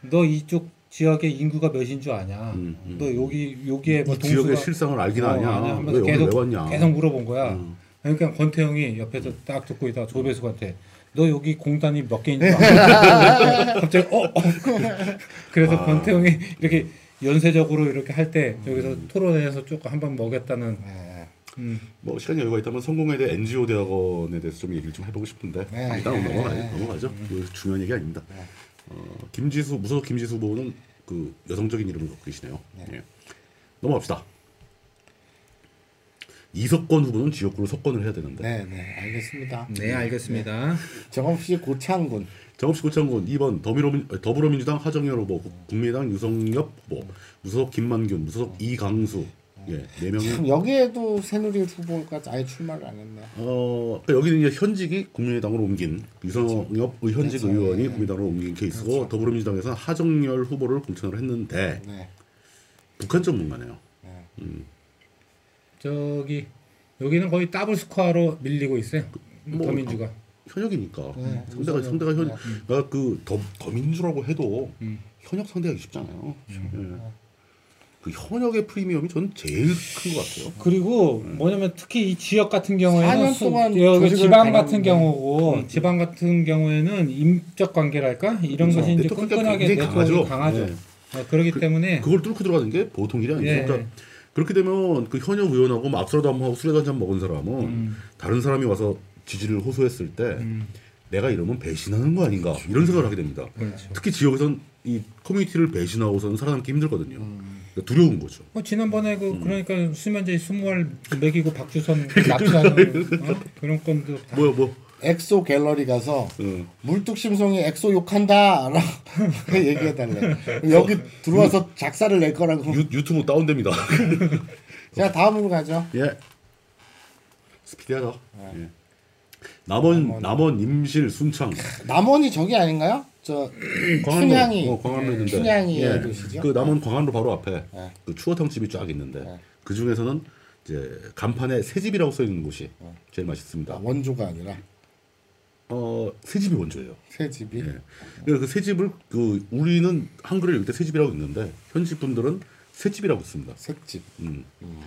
너 이쪽 지역의 인구가 몇인 줄 아냐? 음, 음. 너 여기 여기에 뭐이 지역의 동수가 실상을 알긴 어, 아냐? 아냐? 왜 계속 왜 왔냐? 계속 물어본 거야. 음. 그러니까 권태형이 옆에서 딱 듣고 있다가 조배숙한테 너 여기 공단이 몇 개인 줄 알아? 갑자기 어, 어. 그래서 아. 권태형이 이렇게 연쇄적으로 이렇게 할 때 여기서 토론회에서 조금 한번 먹였다는 네. 음. 뭐 시간이 여유가 있다면 성공회대 NGO 대학원에 대해서 좀 얘기를 좀 해보고 싶은데 네. 일단 네. 넘어가 네. 넘어가죠. 이거 중요한 얘기 아닙니다. 어, 김지수 무소속 김지수 후보는 그 여성적인 이름을 갖고 계시네요. 예. 넘어갑시다. 이석권 후보는 지역구로 석권을 해야 되는데 네, 네, 알겠습니다. 네 알겠습니다. 정없이 고창군. 정읍시 고창군 2번 더불어민, 더불어민주당 하정열 후보 국민의당 유성엽 후보 무소속 김만균 무소속 이강수 예, 네 명이 참 여기에도 새누리 후보가 아예 출마를 안 했네. 어 그러니까 여기는 이제 현직이 국민의당으로 옮긴 유성엽 현직 그렇죠. 의원이 네. 국민의당으로 옮긴 케이스고 그렇죠. 더불어민주당에서는 하정열 후보를 공천을 했는데 네. 북한 전문가네요. 저기 여기는 거의 더블 스코어로 밀리고 있어요. 뭐, 더민주가. 현역이니까 네, 상대가 상대가 현 네. 그러니까 그 더 더민주라고 해도 음. 현역 상대하기 쉽잖아요. 예. 그 현역의 프리미엄이 저는 제일 큰 것 같아요. 그리고 뭐냐면 특히 이 지역 같은 경우에는 4년 수- 동안 여기 조직을 지방 같은 경우고 음. 지방 같은 경우에는 임적 관계랄까 이런 그렇죠. 것이 이제 끈끈하게 네트워크가 강하죠. 네. 어, 그렇기 때문에 그걸 뚫고 들어가는 게 보통 일이 아니죠. 예. 그러니까 그렇게 되면 그 현역 의원하고 뭐 악수라도 한번 하고 술에도 한잔 먹은 사람은 음. 다른 사람이 와서 지지를 호소했을 때 내가 이러면 배신하는 거 아닌가 이런 생각을 하게 됩니다. 그렇죠. 특히 지역에선 이 커뮤니티를 배신하고서는 살아남기 힘들거든요. 음. 그러니까 두려운 거죠. 어, 지난번에 그 음. 그러니까 수면제 스무 알 먹이고 박주선 납치하는 어? 그런 건도 다 뭐야 뭐 엑소 갤러리 가서 어. 물뚝심송이 엑소 욕한다라고 얘기해달래. 여기 들어와서 작사를 낼 거라고. 유, 유튜브 다운됩니다. 자 다음으로 가죠. 예. 스피디하다. 예. 남원 남원 임실 순창 남원이 저기 아닌가요? 저 춘향이 어, 광안로 있는데 춘향이 예. 도시죠? 그 남원 광안로 바로 앞에 예. 그 추어탕 집이 쫙 있는데 네. 그 중에서는 이제 간판에 새 집이라고 써 있는 곳이 제일 맛있습니다. 아, 원조가 아니라 어, 새 집이 원조예요. 새 집이. 예. 그래서 그 새 집을 그 우리는 한글을 읽을 때 새 집이라고 읽는데 현지 분들은 새 집이라고 씁니다. 새집. 음.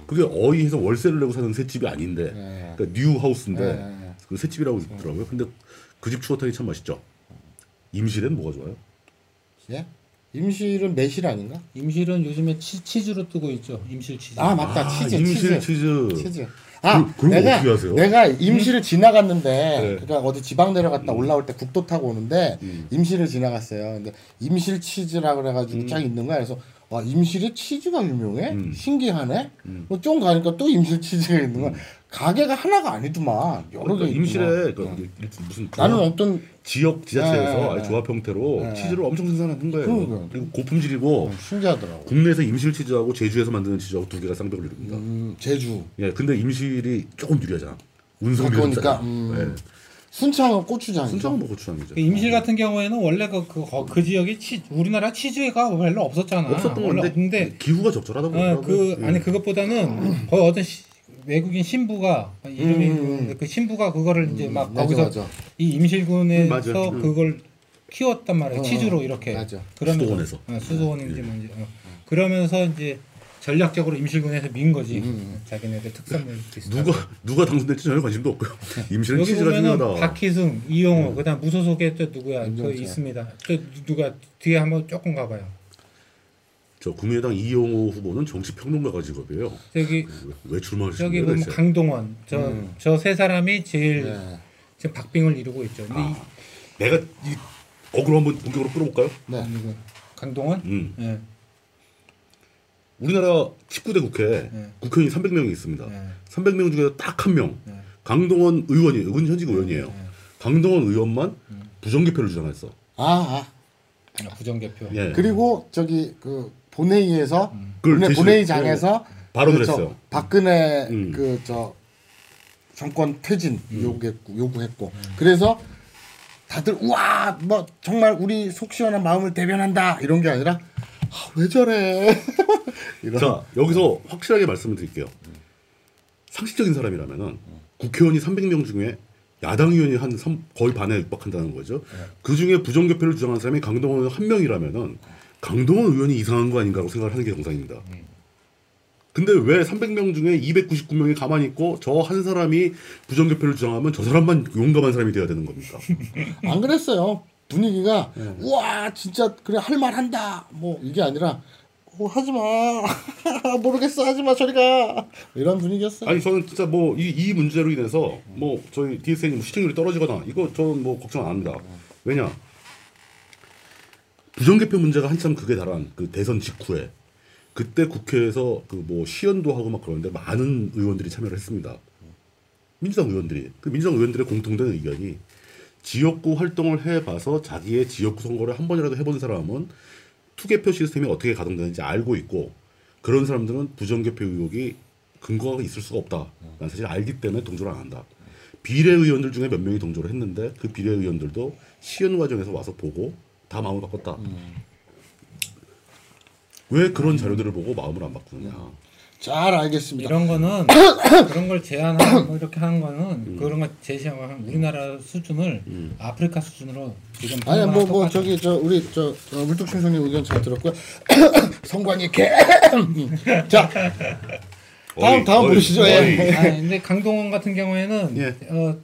그게 어이해서 월세를 내고 사는 새 집이 아닌데 네. 그러니까 new house인데 네, 네, 네. 그새 집이라고 있더라고요. 근데 그 집 추어탕이 참 맛있죠. 임실엔 뭐가 좋아요? 예? 임실은 매실 아닌가? 임실은 요즘에 치, 치즈로 뜨고 있죠. 임실 치즈. 아 맞다 아, 치즈 임실 치즈. 치즈. 치즈. 아 그- 내가 어떻게 하세요? 내가 임실을 지나갔는데 네. 그러니까 어디 지방 내려갔다 올라올 때 국도 타고 오는데 음. 임실을 지나갔어요. 근데 임실 치즈라 그래 가지고 음. 쫙 있는 거야. 그래서 와 임실에 치즈가 유명해? 음. 신기하네. 뭐 좀 가니까 또 임실 치즈가 있는 거야. 가게가 하나가 아니더만 여러 개 그러니까 임실에 있더만. 그 어. 무슨 나는 어떤 지역 지자체에서 네, 네, 아예 네. 조합 형태로 네. 치즈를 엄청 생산하는 거예요. 그러니까요. 그리고 고품질이고 어, 신기하더라고. 국내에서 임실 치즈하고 제주에서 만드는 치즈하고 두 개가 쌍벽을 이룹니다. 음, 제주 예, 근데 임실이 조금 유리하잖아. 운송비 음. 순창은 고추장이죠. 순창은 뭐 고추장이죠. 그 임실 같은 경우에는 원래 그, 그, 거- 그 지역이 치, 우리나라 치즈가 별로 없었잖아. 없었던 원래 건데 기후가 적절하다고 어. 그 예. 아니 그것보다는 거의 어떤 시, 외국인 신부가 이름이 음. 그 신부가 그거를 이제 막 맞아, 거기서 맞아. 이 임실군에서 음, 맞아. 음. 그걸 키웠단 말이에요. 어, 치즈로 이렇게. 맞아. 그러면서- 수도원에서. 어, 수도원인지 뭔지. 어. 그러면서 이제 전략적으로 임실군에서 민 거지. 자기네들 특산물. 누가 누가 당선될지 전혀 관심도 없고요. 임실은 여기 치즈가 보면은 중요하다. 음. 박희승, 이용호, 그다음 무소속에 또 누구야? 그. 있습니다. 또 누가 뒤에 한번 조금 가봐요. 저 국민의당 이용호 후보는 정치 평론가가 직업이에요. 저기 왜, 왜 출마하시는 저기 거예요? 보면? 강동원, 저저 세 사람이 제일 네. 지금 박빙을 이루고 있죠. 근데 아, 내가 이 어그로 한번 본격으로 끌어볼까요? 네. 이 누구? 강동원? 음. 예. 우리나라 19대 국회 네. 국회의원이 300명이 있습니다. 네. 300명 중에 딱한 명. 네. 강동원 의원이 의원 현직 의원이에요. 네. 강동원 의원만 부정개표를 주장했어. 아, 아. 아, 부정개표. 예. 그리고 저기 그 본회의에서 본회, 본회의장에서 발언을 그저 했어요. 박근혜 음. 그저 정권 퇴진 요구했고 요구했고 그래서 다들 우와 뭐 정말 우리 속 시원한 마음을 대변한다 이런 게 아니라 아, 왜 저래 자 여기서 확실하게 말씀을 드릴게요. 상식적인 사람이라면은 국회의원이 300명 중에 야당 의원이 한 삼- 거의 반에 육박한다는 거죠. 그 중에 부정개표를 주장하는 사람이 강동원 한 명이라면은 강동원 의원이 이상한 거 아닌가라고 생각을 하는 게 정상입니다. 근데 왜 300명 중에 299명이 가만히 있고 저 한 사람이 부정개표를 주장하면 저 사람만 용감한 사람이 돼야 되는 겁니까? 안 그랬어요. 분위기가 네. 우와 진짜 그래 할말 한다. 뭐 이게 아니라 어, 하지 마. 모르겠어. 하지 마 저리가. 이런 분위기였어요. 아니 저는 진짜 뭐 이 이 문제로 인해서 뭐 저희 DSN이 뭐 시청률이 떨어지거나 이거 저는 뭐 걱정 안 합니다. 왜냐 부정개표 문제가 한참 극에 달한 그 대선 직후에 그때 국회에서 그 뭐 시연도 하고 막 그러는데 많은 의원들이 참여를 했습니다. 민주당 의원들이 그 민주당 의원들의 공통된 의견이 지역구 활동을 해봐서 자기의 지역구 선거를 한 번이라도 해본 사람은 투개표 시스템이 어떻게 가동되는지 알고 있고 그런 사람들은 부정개표 의혹이 근거가 있을 수가 없다. 난 사실 알기 때문에 동조를 안 한다. 비례 의원들 중에 몇 명이 동조를 했는데 그 비례 의원들도 시연 과정에서 와서 보고 다 마음을 바꿨다. 왜 그런 자료들을 보고 마음을 안 바꾸느냐? 잘 알겠습니다 이런 거는 그런 걸 제안하고 뭐 이렇게 하는 거는 음. 그런 걸 제시하면 우리나라 수준을 아프리카 수준으로 지금 아니 뭐뭐 똑같아요. 저기 저 우리 저 어, 물뚝심성님 의견 잘 들었고요. 성관이 개. 자 다음 어이, 다음 어이, 보시죠. 어이. 예. 아니, 근데 강동원 같은 경우에는 예. 어,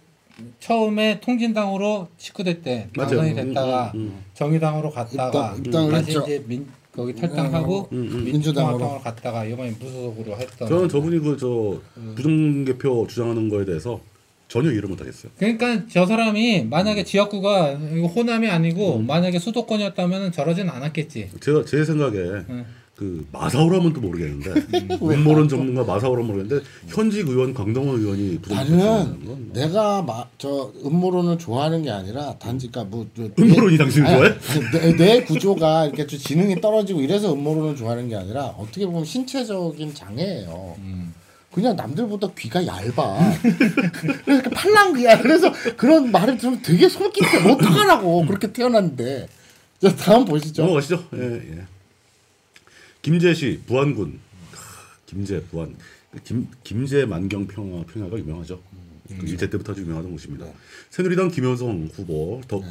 처음에 통진당으로 19대 때. 당선이 음, 됐다가 음, 음. 정의당으로 갔다가 입당- 다시 했죠. 이제 민 거기 탈당하고 음, 음. 민주당으로. 민주당으로 갔다가 이번에 무소속으로 했던. 저는 저분이 그 저 부정개표 주장하는 거에 대해서 전혀 이해를 못하겠어요. 그러니까 저 사람이 만약에 지역구가 호남이 아니고 음. 만약에 수도권이었다면 저러진 않았겠지. 제가 제 생각에 응. 그 마사오라면 또 모르겠는데 음모론 전문가 마사오라면 모르겠는데 현직 의원 강동원 의원이 나는 건 내가 마, 저 음모론을 좋아하는 게 아니라 단지 그러니까 뭐 저- 음모론이 당신을 아니, 좋아해? 내, 내 구조가 이렇게 좀 지능이 떨어지고 이래서 음모론을 좋아하는 게 아니라 어떻게 보면 신체적인 장애예요. 그냥 남들보다 귀가 얇아. 그래서 이렇게 팔랑귀야. 그래서 그런 말을 들으면 되게 솔깃해. 어떡하라고 그렇게 태어났는데. 자 다음 보시죠. 넘어가시죠. 예, 예. 김제시 부안군 크, 김제 부안 김 김제 만경 평화 평화가 유명하죠. 그 일제 때부터 아주 유명하던 곳입니다. 새누리당 김효성 후보 더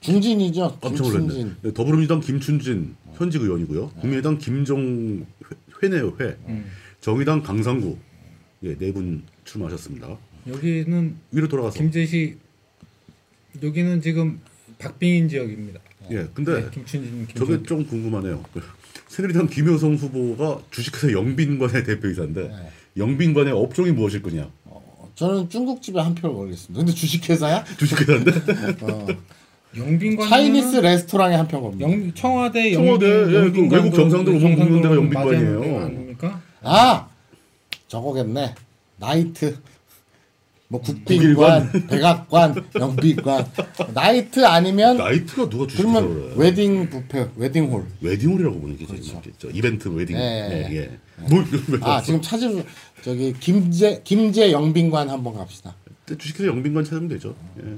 중진이죠. 깜짝 김춘진. 놀랐네. 네, 더불어민주당 김춘진 현직 의원이고요. 국민의당 김정 회- 회네요 회. 정의당 강상구 예, 네 분 출마하셨습니다. 여기는 위로 돌아가서 김제시 여기는 지금 박빙인 지역입니다. 예, 근데 네, 김춘진 김 저게 좀 궁금하네요. 그 새누리당 김효성 후보가 주식회사 영빈관의 대표이사인데 네. 영빈관의 업종이 무엇일 거냐? 저는 중국집에 한 표를 걸겠습니다. 근데 주식회사야? 주식회사인데 어. 영빈관 Chinese restaurant에 한 표 겁니다. 영 청와대 청와대, 영빈, 예, 그 외국 정상들 오면 묵는 데가 영빈관이에요. 아닙니까? 아 저거겠네. 나이트 뭐 국빈관, 백악관, 영빈관, 나이트 아니면 나이트가 누가 주식해서 그러면. 웨딩 뷔페, 웨딩홀. 웨딩홀이라고 보는 게 그렇죠. 이벤트 웨딩. 네. 예, 예. 뭘 왜? 아 지금 찾을 저기 김제 김제 영빈관 한번 갑시다. 주식회사 영빈관 찾으면 되죠. 예.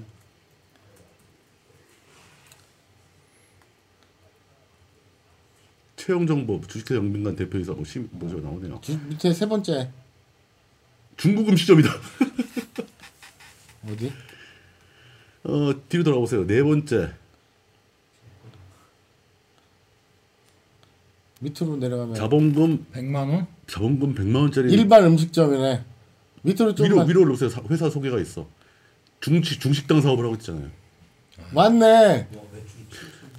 채용 정보 주식회사 영빈관 대표이사 뭐 심, 뭐죠 나오네요. 주- 밑에 세 번째 중국 음식점이다. 어디? 어 뒤로 돌아오세요. 네 번째 밑으로 내려가면 자본금 100만 원? 자본금 100만 원짜리 일반 음식점이네. 밑으로 위로 좀만 위로 올라오세요. 사- 회사 소개가 있어. 중식 중식당 사업을 하고 있잖아요. 맞네.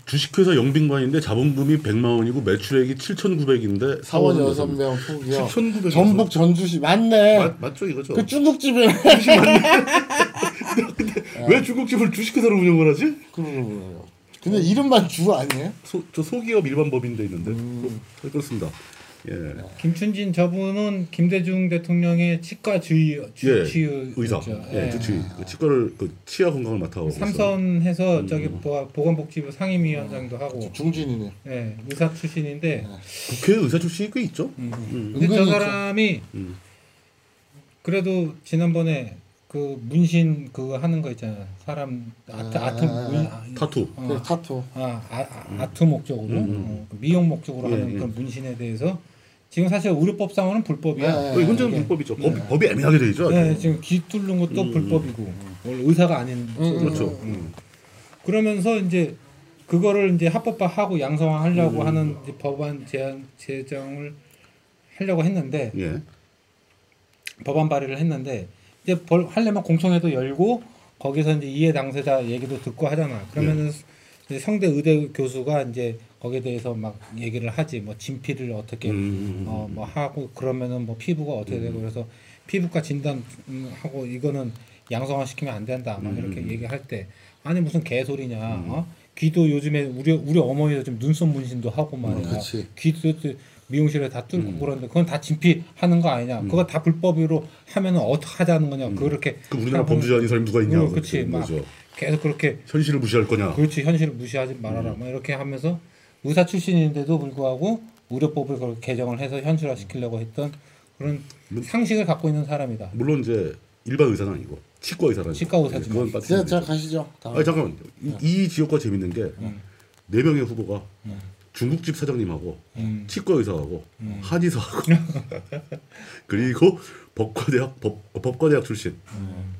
주식회사 영빈관인데 자본금이 100만 원이고 매출액이 7,900인데 사원 사원 여섯 명 소기요. 7,900 전북 전주시 맞네. 맞, 맞죠 이거죠. 그 중국집이네. 왜 중국집을 주식회사로 운영을 하지? 그러고요. 근데 이름만 주 아니에요? 소, 저 소기업 일반 법인데 있는데 음. 그- 그렇습니다. 예, 김춘진 저분은 김대중 대통령의 치과 주의 예, 주치의 의사, 예, 주치 그 치과를 그 치아 건강을 맡아오고. 삼선해서 음. 저기 보- 보건복지부 상임위원장도 하고 중진이네. 예, 의사 출신인데 국회 의사 출신이 꽤 있죠. 근데 은근히 저 있죠. 사람이 음. 그래도 지난번에 그 문신 그거 하는 거 있잖아 사람 아트 아 트 문- 아, 타투. 어, 그 타투. 아, 아, 아, 아 트 목적으로 어, 미용 목적으로 음, 예, 하는 예. 그런 문신에 대해서 지금 사실 의료법상으로는 불법이야. 예, 어, 이건 좀 예. 불법이죠. 법, 법이 애매하게 돼 있죠. 네, 지금 귀 뚫는 것도 음, 불법이고 원래 의사가 아닌 음, 그렇죠. 음. 그러면서 이제 그거를 이제 합법화하고 양성화하려고 음. 하는 이제 법안 제안 제정을 하려고 했는데 예. 법안 발의를 했는데 이제 벌 하려면 공청회도 열고 거기서 이제 이해 당사자 얘기도 듣고 하잖아. 그러면은 이제 성대 의대 교수가 이제 거기에 대해서 막 얘기를 하지. 뭐 진피를 어떻게 음. 어뭐 하고 그러면은 뭐 피부가 어떻게 되고 그래서 피부과 진단 음, 하고 이거는 양성화 시키면 안 된다. 막 이렇게 음. 얘기할 때 아니 무슨 개소리냐. 어? 귀도 요즘에 우리 우리 어머니도 좀 눈썹 문신도 하고 말이야. 음, 그치. 귀도 또 미용실에 다 뚫고 음. 그러는데 그건 다 진피하는 거 아니냐. 그거 다 불법으로 하면은 어떻게 하자는 거냐. 그렇게 그 우리나라 범죄자 아닌 사람이 누가 있냐? 어, 그치. 막 거죠. 계속 그렇게 현실을 무시할 거냐? 그렇지 현실을 무시하지 말아라. 막 이렇게 하면서 의사 출신인데도 불구하고 의료법을 그걸 개정을 해서 현실화 시키려고 했던 그런 상식을 갖고 있는 사람이다. 물론 이제 일반 의사는 아니고 치과 의사는 치과 의사지. 그건 자, 빠뜨리면 자 되죠. 가시죠. 다음. 아니 잠깐만 이, 이 지역과 재밌는 게 네 명의 후보가 중국집 사장님하고 음. 치과 의사하고 한의사하고 그리고 법과대학 법, 법과대학 출신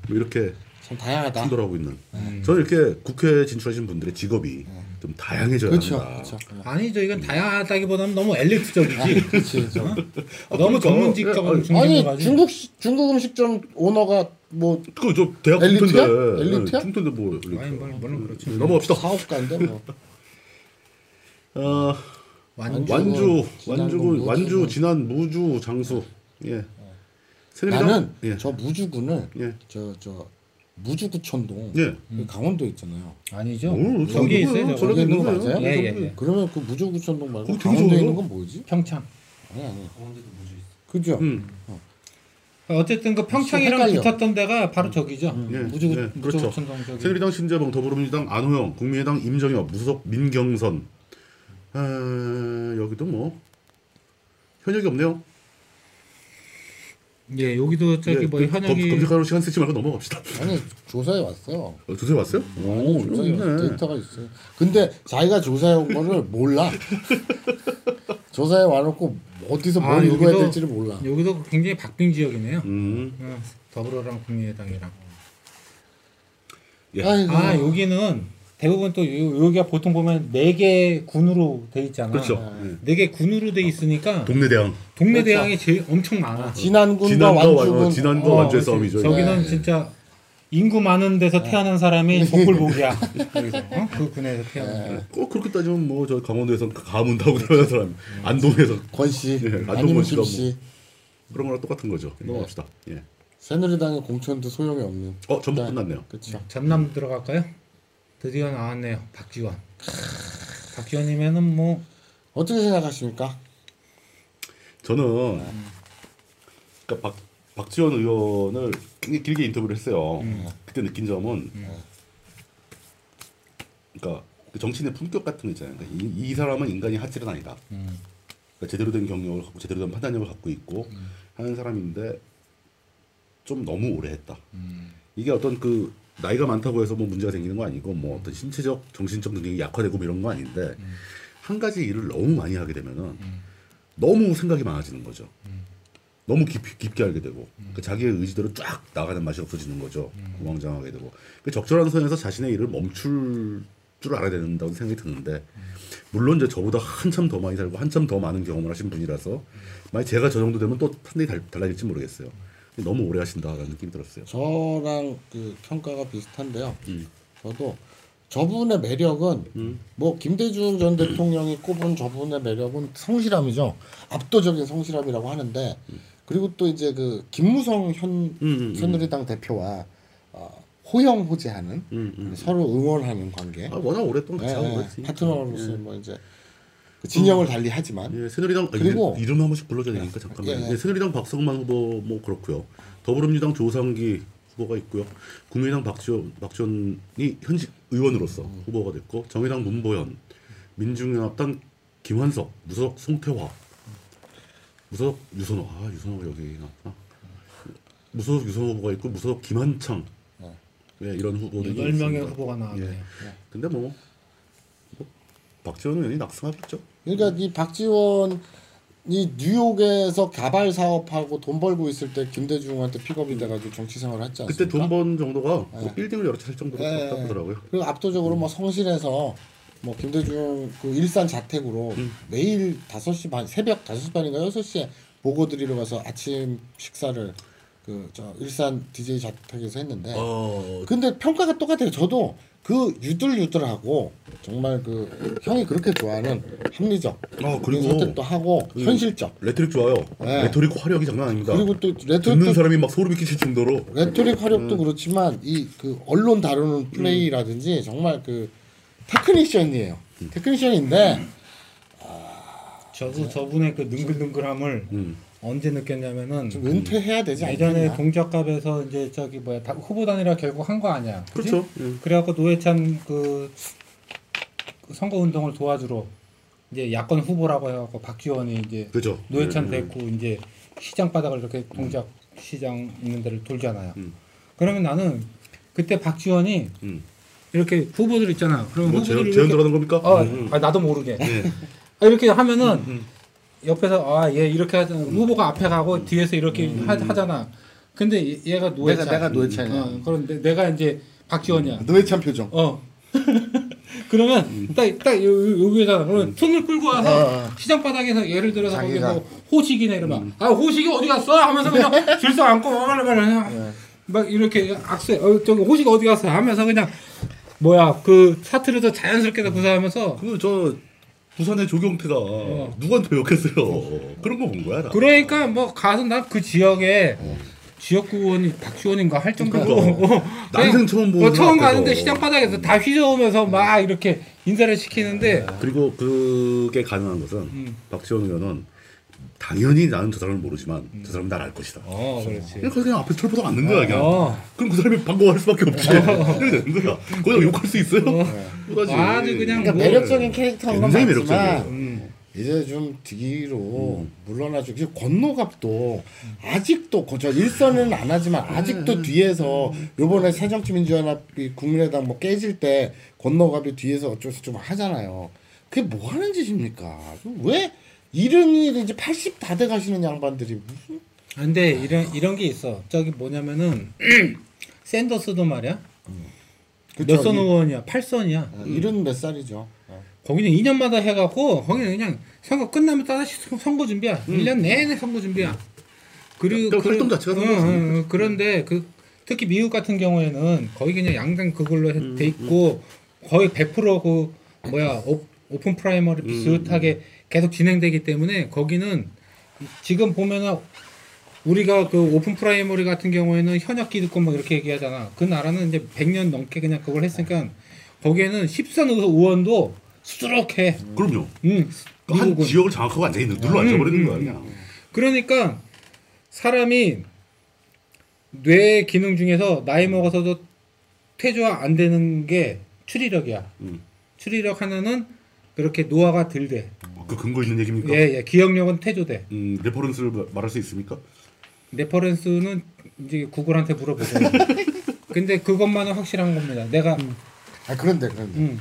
뭐 이렇게 참 다양하다. 충돌하고 있는 저는 이렇게 국회에 진출하신 분들의 직업이 좀 다양해져야 그렇죠. 한다. 그렇죠. 아니죠. 이건 다양하다기보다는 너무 엘리트적이지. 그렇지. 저. 너무 그러니까. 전문직적으로 아니, 가지고. 중국 시- 중국 음식점 오너가 뭐 그저 대학 엘리트야? 중퇴인데 엘리트야? 중퇴인데 뭐 엘리트. 아니 뭐 물론 그렇죠. 넘어갑시다. 사업가인데 뭐. 어, 완주. 완주 완주군 뭐 완주. 지난 무주 장수 예 새누리당 나는 예. 저 무주군을 예. 저저 무주구촌동 예. 그 강원도 있잖아요. 아니죠. 오, 저기 있어요. 저기 있는 거. 맞아요? 예, 예. 예. 그러면 그 무주구촌동 말고 강원도에 좋아요. 있는 건 뭐지? 평창. 아니 아니. 그죠? 음. 어쨌든 그 평창이랑 헷갈려. 붙었던 데가 바로 저기죠. 예. 무주 예. 그렇죠. 무주천동 저기. 새누리당 신재봉 더불어민주당 안호영 국민의당 임정엽 무소속 민경선 아, 여기도 뭐 현역이 없네요. 예, 여기도 저기 예, 뭐 그 현역이 검, 검색하러 시간 쓰지 말고 넘어갑시다. 아니 조사해 왔어요. 어, 조세 왔어요? 오, 조사해 왔. 데이터가 있어요. 근데 자기가 조사해 온 거를 몰라. 조사해 와놓고 어디서 뭘 아, 읽어야 여기도- 될지를 몰라. 여기도 굉장히 박빙 지역이네요. 음. 어, 더불어랑 국민의당이랑. 예. 아이고. 아 여기는 대부분 또 요- 여기가 보통 보면 네 개 군으로 돼 있잖아. 그렇죠. 예. 네개 군으로 돼 있으니까 동네 대항. 동네 그렇죠. 대항이 제일 엄청 많아. 진안군과 진안과 완주군. 완- 진안과 어, 완주의. 싸움이죠. 저기는 네. 진짜 인구 많은 데서 태어난 사람이 복불복이야. 어? 그 군에서 태어난. 게. 꼭 그렇게 따지면 뭐 저 강원도에서 가문 타고 태어난 사람, 안동에서 권씨 예, 안동권 아니면 씨가 김씨. 그런 거랑 똑같은 거죠. 넘어갑시다. 예. 새누리당의 공천도 소용이 없는. 어 전부 네. 끝났네요. 그렇죠. 전남 들어갈까요? 드디어 나왔네요. 박지원. 박지원이면은 뭐 어떻게 생각하십니까? 저는 그러니까 박 박지원 의원을 굉장히 길게 인터뷰를 했어요. 그때 느낀 점은 그러니까 그 정치인의 품격 같은 거 있잖아요. 그러니까 이, 이 사람은 인간이 하질은 아니다. 음, 그러니까 제대로 된 경력을 갖고 제대로 된 판단력을 갖고 있고 하는 사람인데 좀 너무 오래 했다. 음, 이게 어떤 그 나이가 많다고 해서 뭐 문제가 생기는 거 아니고 뭐 어떤 신체적 정신적 능력이 약화되고 뭐 이런 거 아닌데 한 가지 일을 너무 많이 하게 되면은 너무 생각이 많아지는 거죠. 너무 깊이, 깊게 알게 되고 그 자기의 의지대로 쫙 나가는 맛이 없어지는 거죠. 우왕좌왕하게 되고 그 적절한 선에서 자신의 일을 멈출 줄 알아야 된다고 생각이 드는데 물론 이제 저보다 한참 더 많이 살고 한참 더 많은 경험을 하신 분이라서 만약 제가 저 정도 되면 또 판단이 달, 달라질지 모르겠어요. 너무 오래 하신다라는 느낌이 들었어요. 저랑 그 평가가 비슷한데요. 음. 저도 저분의 매력은 음. 뭐 김대중 전 대통령이 꼽은 저분의 매력은 성실함이죠. 압도적인 성실함이라고 하는데 그리고 또 이제 그 김무성 현 음, 음, 새누리당 대표와 어, 호영 호재하는 음, 음. 서로 응원하는 관계. 아, 워낙 오랫동안 예, 같이 예, 그랬으니까. 파트너로서 뭐 이제 그 진영을 달리 하지만 예, 새누리당 아, 그리고- 이름, 이름 한 번씩 불러줘야 되니까 잠깐만. 예, 예. 예, 새누리당 박성만 후보 뭐 그렇고요. 더불어민주당 조상기 후보가 있고요. 국민의당 박지원 박지원이 현직 의원으로서 음. 후보가 됐고 정의당 문보현, 민중연합당 김환석, 무소속 송태화, 무소속 유선호 아 유선호가 여기 나왔구나. 무소속 유선호 후보가 있고 무소속 김한창 예, 이런 후보들이 여덟 명의 있습니다. 후보가 나왔네요. 예. 근데 뭐, 뭐 박지원 의원이 낙승하겠죠. 그러니까 이 박지원 이 뉴욕에서 가발 사업하고 돈 벌고 있을 때 김대중한테 픽업이 돼가지고 정치 생활을 했지 않습니까? 그때 돈 번 정도가 뭐 네. 빌딩을 여러 채살 정도로 예. 하더라고요. 그리고 압도적으로 뭐 성실해서 뭐 김대중 그 일산 자택으로 매일 5시 반 새벽 5시 반인가 6시에 보고 드리러 가서 아침 식사를 그 저 일산 DJ 자택에서 했는데 어, 근데 평가가 똑같아요. 저도 그 유들유들하고 정말 그 형이 그렇게 좋아하는 합리적 아, 그리고 선택도 하고 그 현실적 레토릭 좋아요. 네. 레토릭 화력이 장난 아닙니다. 그리고 또 듣는 레토릭도 사람이 막 소름이 끼칠 정도로 레토릭 화력도 음. 그렇지만 이 그 언론 다루는 플레이라든지 정말 그 테크니션이에요. 음. 테크니션인데 저도 저분의 그 능글능글함을 음. 언제 느꼈냐면은 좀 은퇴해야 되지 예전에 않겠냐? 동작갑에서 이제 저기 뭐야 다- 후보 단일화 결국 한 거 아니야. 그치? 그렇죠. 음. 그래갖고 노회찬 그, 그 선거 운동을 도와주러 이제 야권 후보라고 해갖고 박지원이 이제 그죠. 노회찬 음, 됐고 이제 시장 바닥을 이렇게 동작 시장 있는 데를 돌잖아요. 음. 그러면 나는 그때 박지원이 음. 이렇게 후보들 있잖아. 그럼 뭐 후보들 제안 들어가는 겁니까? 어, 음. 아, 나도 모르게 예. 아, 이렇게 하면은 음. 옆에서 아 얘 이렇게 하잖아. 후보가 앞에 가고 뒤에서 이렇게 하, 하잖아. 근데 얘- 얘가 노회찬. 내가- 내가 노회찬이야. 어, 그런데 내가 이제 박지원이야. 노회찬 표정. 어. 그러면 딱딱 여기잖아. 그러면 손을 끌고 와서 어, 어. 시장 바닥에서 예를 들어서 거기 뭐 호식이네 이러면 아 호식이 어디 갔어? 하면서 그냥 질서 안고 말을 말을 막 이렇게 악수 어 저기 호식 어디 갔어? 하면서 그냥 뭐야 그 사투리도 자연스럽게 다 구사하면서 그저 부산의 조경태가 누구한테 욕했어요. 그런 거 본 거야. 나. 그러니까 뭐 가서 난 그 지역에 지역구 의원이 박지원인가 할 정도로 그러니까. 난생 처음 보는 어, 처음. 가는데 시장 바닥에서 다 휘저으면서 막 이렇게 인사를 시키는데 그리고 그게 가능한 것은 음. 박지원 의원은 당연히 나는 저 사람을 모르지만 저 사람은 날 알 것이다. 어 그렇지 그냥 그냥 앞에 철보다 앉는 거야 그냥. 어. 그럼 그 사람이 반가워할 수밖에 없지. 이렇게 되는 거야. 거기다 욕할 수 있어요? 그거지. 아주 그냥 그러니까 뭐- 매력적인 캐릭터인 건 굉장히 맞지만 매력적이에요. 음. 이제 좀 뒤로 물러나죠. 이제 권노갑도 아직도 거- 저 일선은 안 하지만 아직도 뒤에서 요번에 새정치민주연합이 국민의당 뭐 깨질 때 권노갑이 뒤에서 어쩌서 좀 하잖아요. 그게 뭐 하는 짓입니까? 왜 이름이 이제 80 다 돼 가시는 양반들이 무슨 아, 근데 이런 이런 게 있어 저기 뭐냐면은 샌더스도 말이야 그쵸? 몇선 이- 의원이야 8선이야 어, 일은 몇 살이죠. 어. 거기는 2년마다 해갖고 거기는 그냥 선거 끝나면 다시 선거 준비야. 1년 내내 선거 준비야. 그리고 그 활동 자체가 선거지. 그런데 그 특히 미국 같은 경우에는 거의 그냥 양당 그걸로 해- 돼 있고 거의 100%그 뭐야 오, open primary 비슷하게 계속 진행되기 때문에 거기는 지금 보면은 우리가 그 open primary 같은 경우에는 현역 기득권 막 이렇게 얘기하잖아. 그 나라는 이제 100년 넘게 그냥 그걸 했으니까 거기에는 10선 의원도 수두룩해. 그럼요. 음, 한 미국은. 지역을 장악하고 앉아 있는 눌러 앉아 버리는 음, 거야 음, 그냥. 그러니까 사람이 뇌 기능 중에서 나이 먹어서도 퇴조화 안 되는 게 추리력이야. 음. 추리력 하나는 그렇게 노화가 덜 돼. 그 근거 있는 얘기입니까? 예, 예. 기억력은 퇴조돼. 음, reference를 마- 말할 수 있습니까? reference는 이제 구글한테 물어보고. 근데 그것만은 확실한 겁니다. 내가 아 그런데 그런데 음.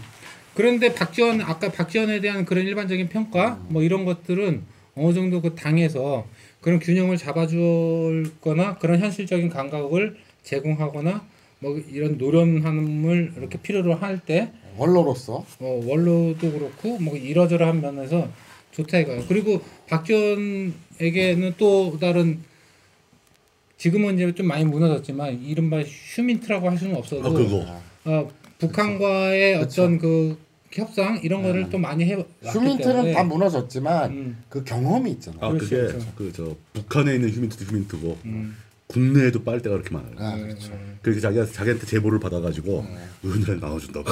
그런데 박지원 아까 박지원에 대한 그런 일반적인 평가 뭐 이런 것들은 어느 정도 그 당에서 그런 균형을 잡아줄거나 그런 현실적인 감각을 제공하거나 뭐 이런 노련함을 이렇게 필요로 할 때 원로로서 어, 원로도 그렇고 뭐 이러저러한 면에서 좋다 이거예요. 그리고 박지원에게는 또 다른 지금은 이제 좀 많이 무너졌지만 이른바 휴민트라고 할 수는 없어도 아 그거. 어, 북한과의 어떤 그 협상 이런 거를 또 많이 해 왔기 휴민트는 때문에 다 무너졌지만 음, 그 경험이 있잖아. 아 그게 그렇죠. 그저 북한에 있는 휴민트도 휴민트고 음, 국내에도 빨대가 그렇게 많아요. 아, 그렇죠. 자기가 자기한테 제보를 받아가지고 의원들한테 나눠준다고.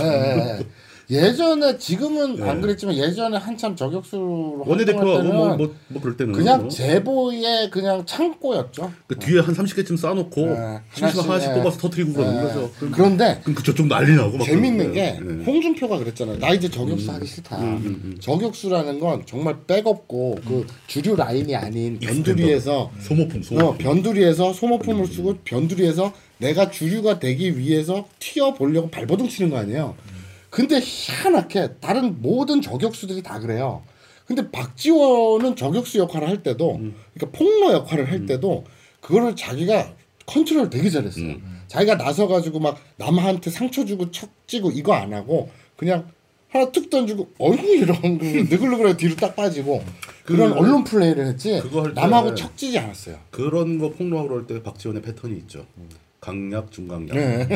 예. 예전에 지금은 안 그랬지만 예전에 한참 저격수로 원내대표하고 뭐, 뭐, 뭐 그럴 때는 그냥 뭐. 제보의 그냥 창고였죠. 그 뒤에 한 30개쯤 쌓아놓고 네, 심심 하나씩, 하나씩 네. 뽑아서 터트리고 그러는 예. 거죠. 그런데 그럼 그 저쪽 난리 나고 막 재밌는 게. 네. 홍준표가 그랬잖아요. 나 이제 저격수 하기 싫다. 저격수라는 건 정말 백없고 그 주류 라인이 아닌 변두리에서 소모품 소모품. 어, 변두리에서 소모품을 쓰고 변두리에서 내가 주류가 되기 위해서 튀어 보려고 발버둥 치는 거 아니에요. 근데 희한하게 다른 모든 저격수들이 다 그래요. 근데 박지원은 저격수 역할을 할 때도 그러니까 폭로 역할을 할 때도 그거를 자기가 컨트롤 되게 잘했어요. 자기가 나서 가지고 막 남한테 상처 주고 척 찌고 이거 안 하고 그냥 하나 툭 던지고 어이구 이런 그 느글느글하게 뒤로 딱 빠지고 그런 그- 언론 플레이를 했지 남하고 척 찌지 않았어요. 그런 거 폭로하고 그럴 때 박지원의 패턴이 있죠. 강약 중강약. 네.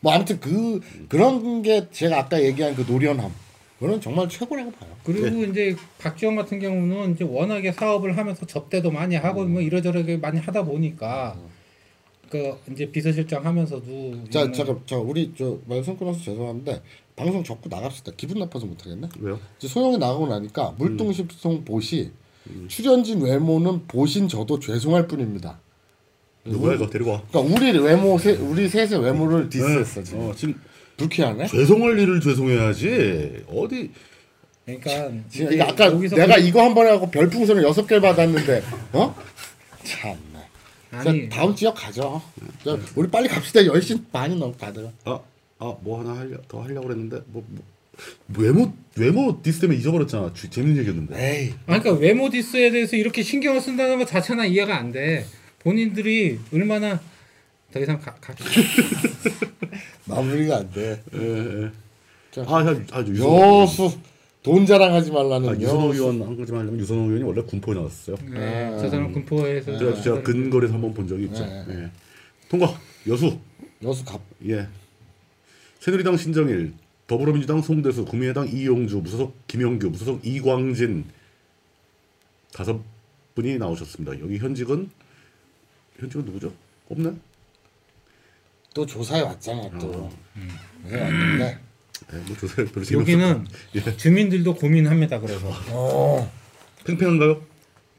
뭐 아무튼 그 그런 게 제가 아까 얘기한 그 노련함 그거는 정말 최고라고 봐요. 그리고 네. 이제 박지원 같은 경우는 이제 워낙에 사업을 하면서 접대도 많이 하고 뭐 이러저러게 많이 하다 보니까 그 이제 비서실장 하면서도 자, 잠깐, 자 우리 저 말씀 끊어서 죄송한데 방송 접고 나갑시다. 기분 나빠서 못 하겠네. 왜요? 이제 소영이 나가고 나니까 물뚱십송 보시 출연진 외모는 보신 저도 죄송할 뿐입니다. 누구야 이거 데리고 와. 그러니까 우리 외모 세, 우리 셋의 외모를 디스했어 지금. 어, 지금 불쾌하네. 죄송할 일을 죄송해야지. 어디 그러니까 지금 이거 아까 여기서 내가 그- 이거 한 번에 하고 별풍선을 여섯 개 받았는데 어? 참나. 아니 자, 다음 지역 가죠. 자, 우리 빨리 갑시다. 10시 많이 넘 가다가. 아, 아, 뭐 하나 하려, 더 하려고 그랬는데 뭐, 뭐 외모 외모 디스 때문에 잊어버렸잖아. 주, 재밌는 얘기였는데. 에이. 아니, 그러니까 외모 diss에 대해서 이렇게 신경을 쓴다는 것 자체나 이해가 안 돼. 본인들이 얼마나 더 이상 가, 가 마무리가 안 돼. 예, 예. 자. 아, 야, 아, 유선호, 여수 돈 자랑하지 말라는 아, 유선호. 의원 한 가지만 하려면 유선호 의원이 원래 군포에 나왔어요. 네, 저 사람 금포에서 그래가지고 제가 근거리에서 한번 본 적이 있죠. 네. 예. 통과 여수 여수 갑. 예. 새누리당 신정일, 더불어민주당 송대수, 국민의당 이용주, 무소속 김영규, 무소속 이광진 다섯 분이 나오셨습니다. 여기 현직은 현직은 누구죠? 없네. 또 조사해 왔잖아 또. 어. 네, 왔는데. 네, 뭐 조세 별로 여기는 예. 주민들도 고민합니다. 그래서 어. 팽팽한가요?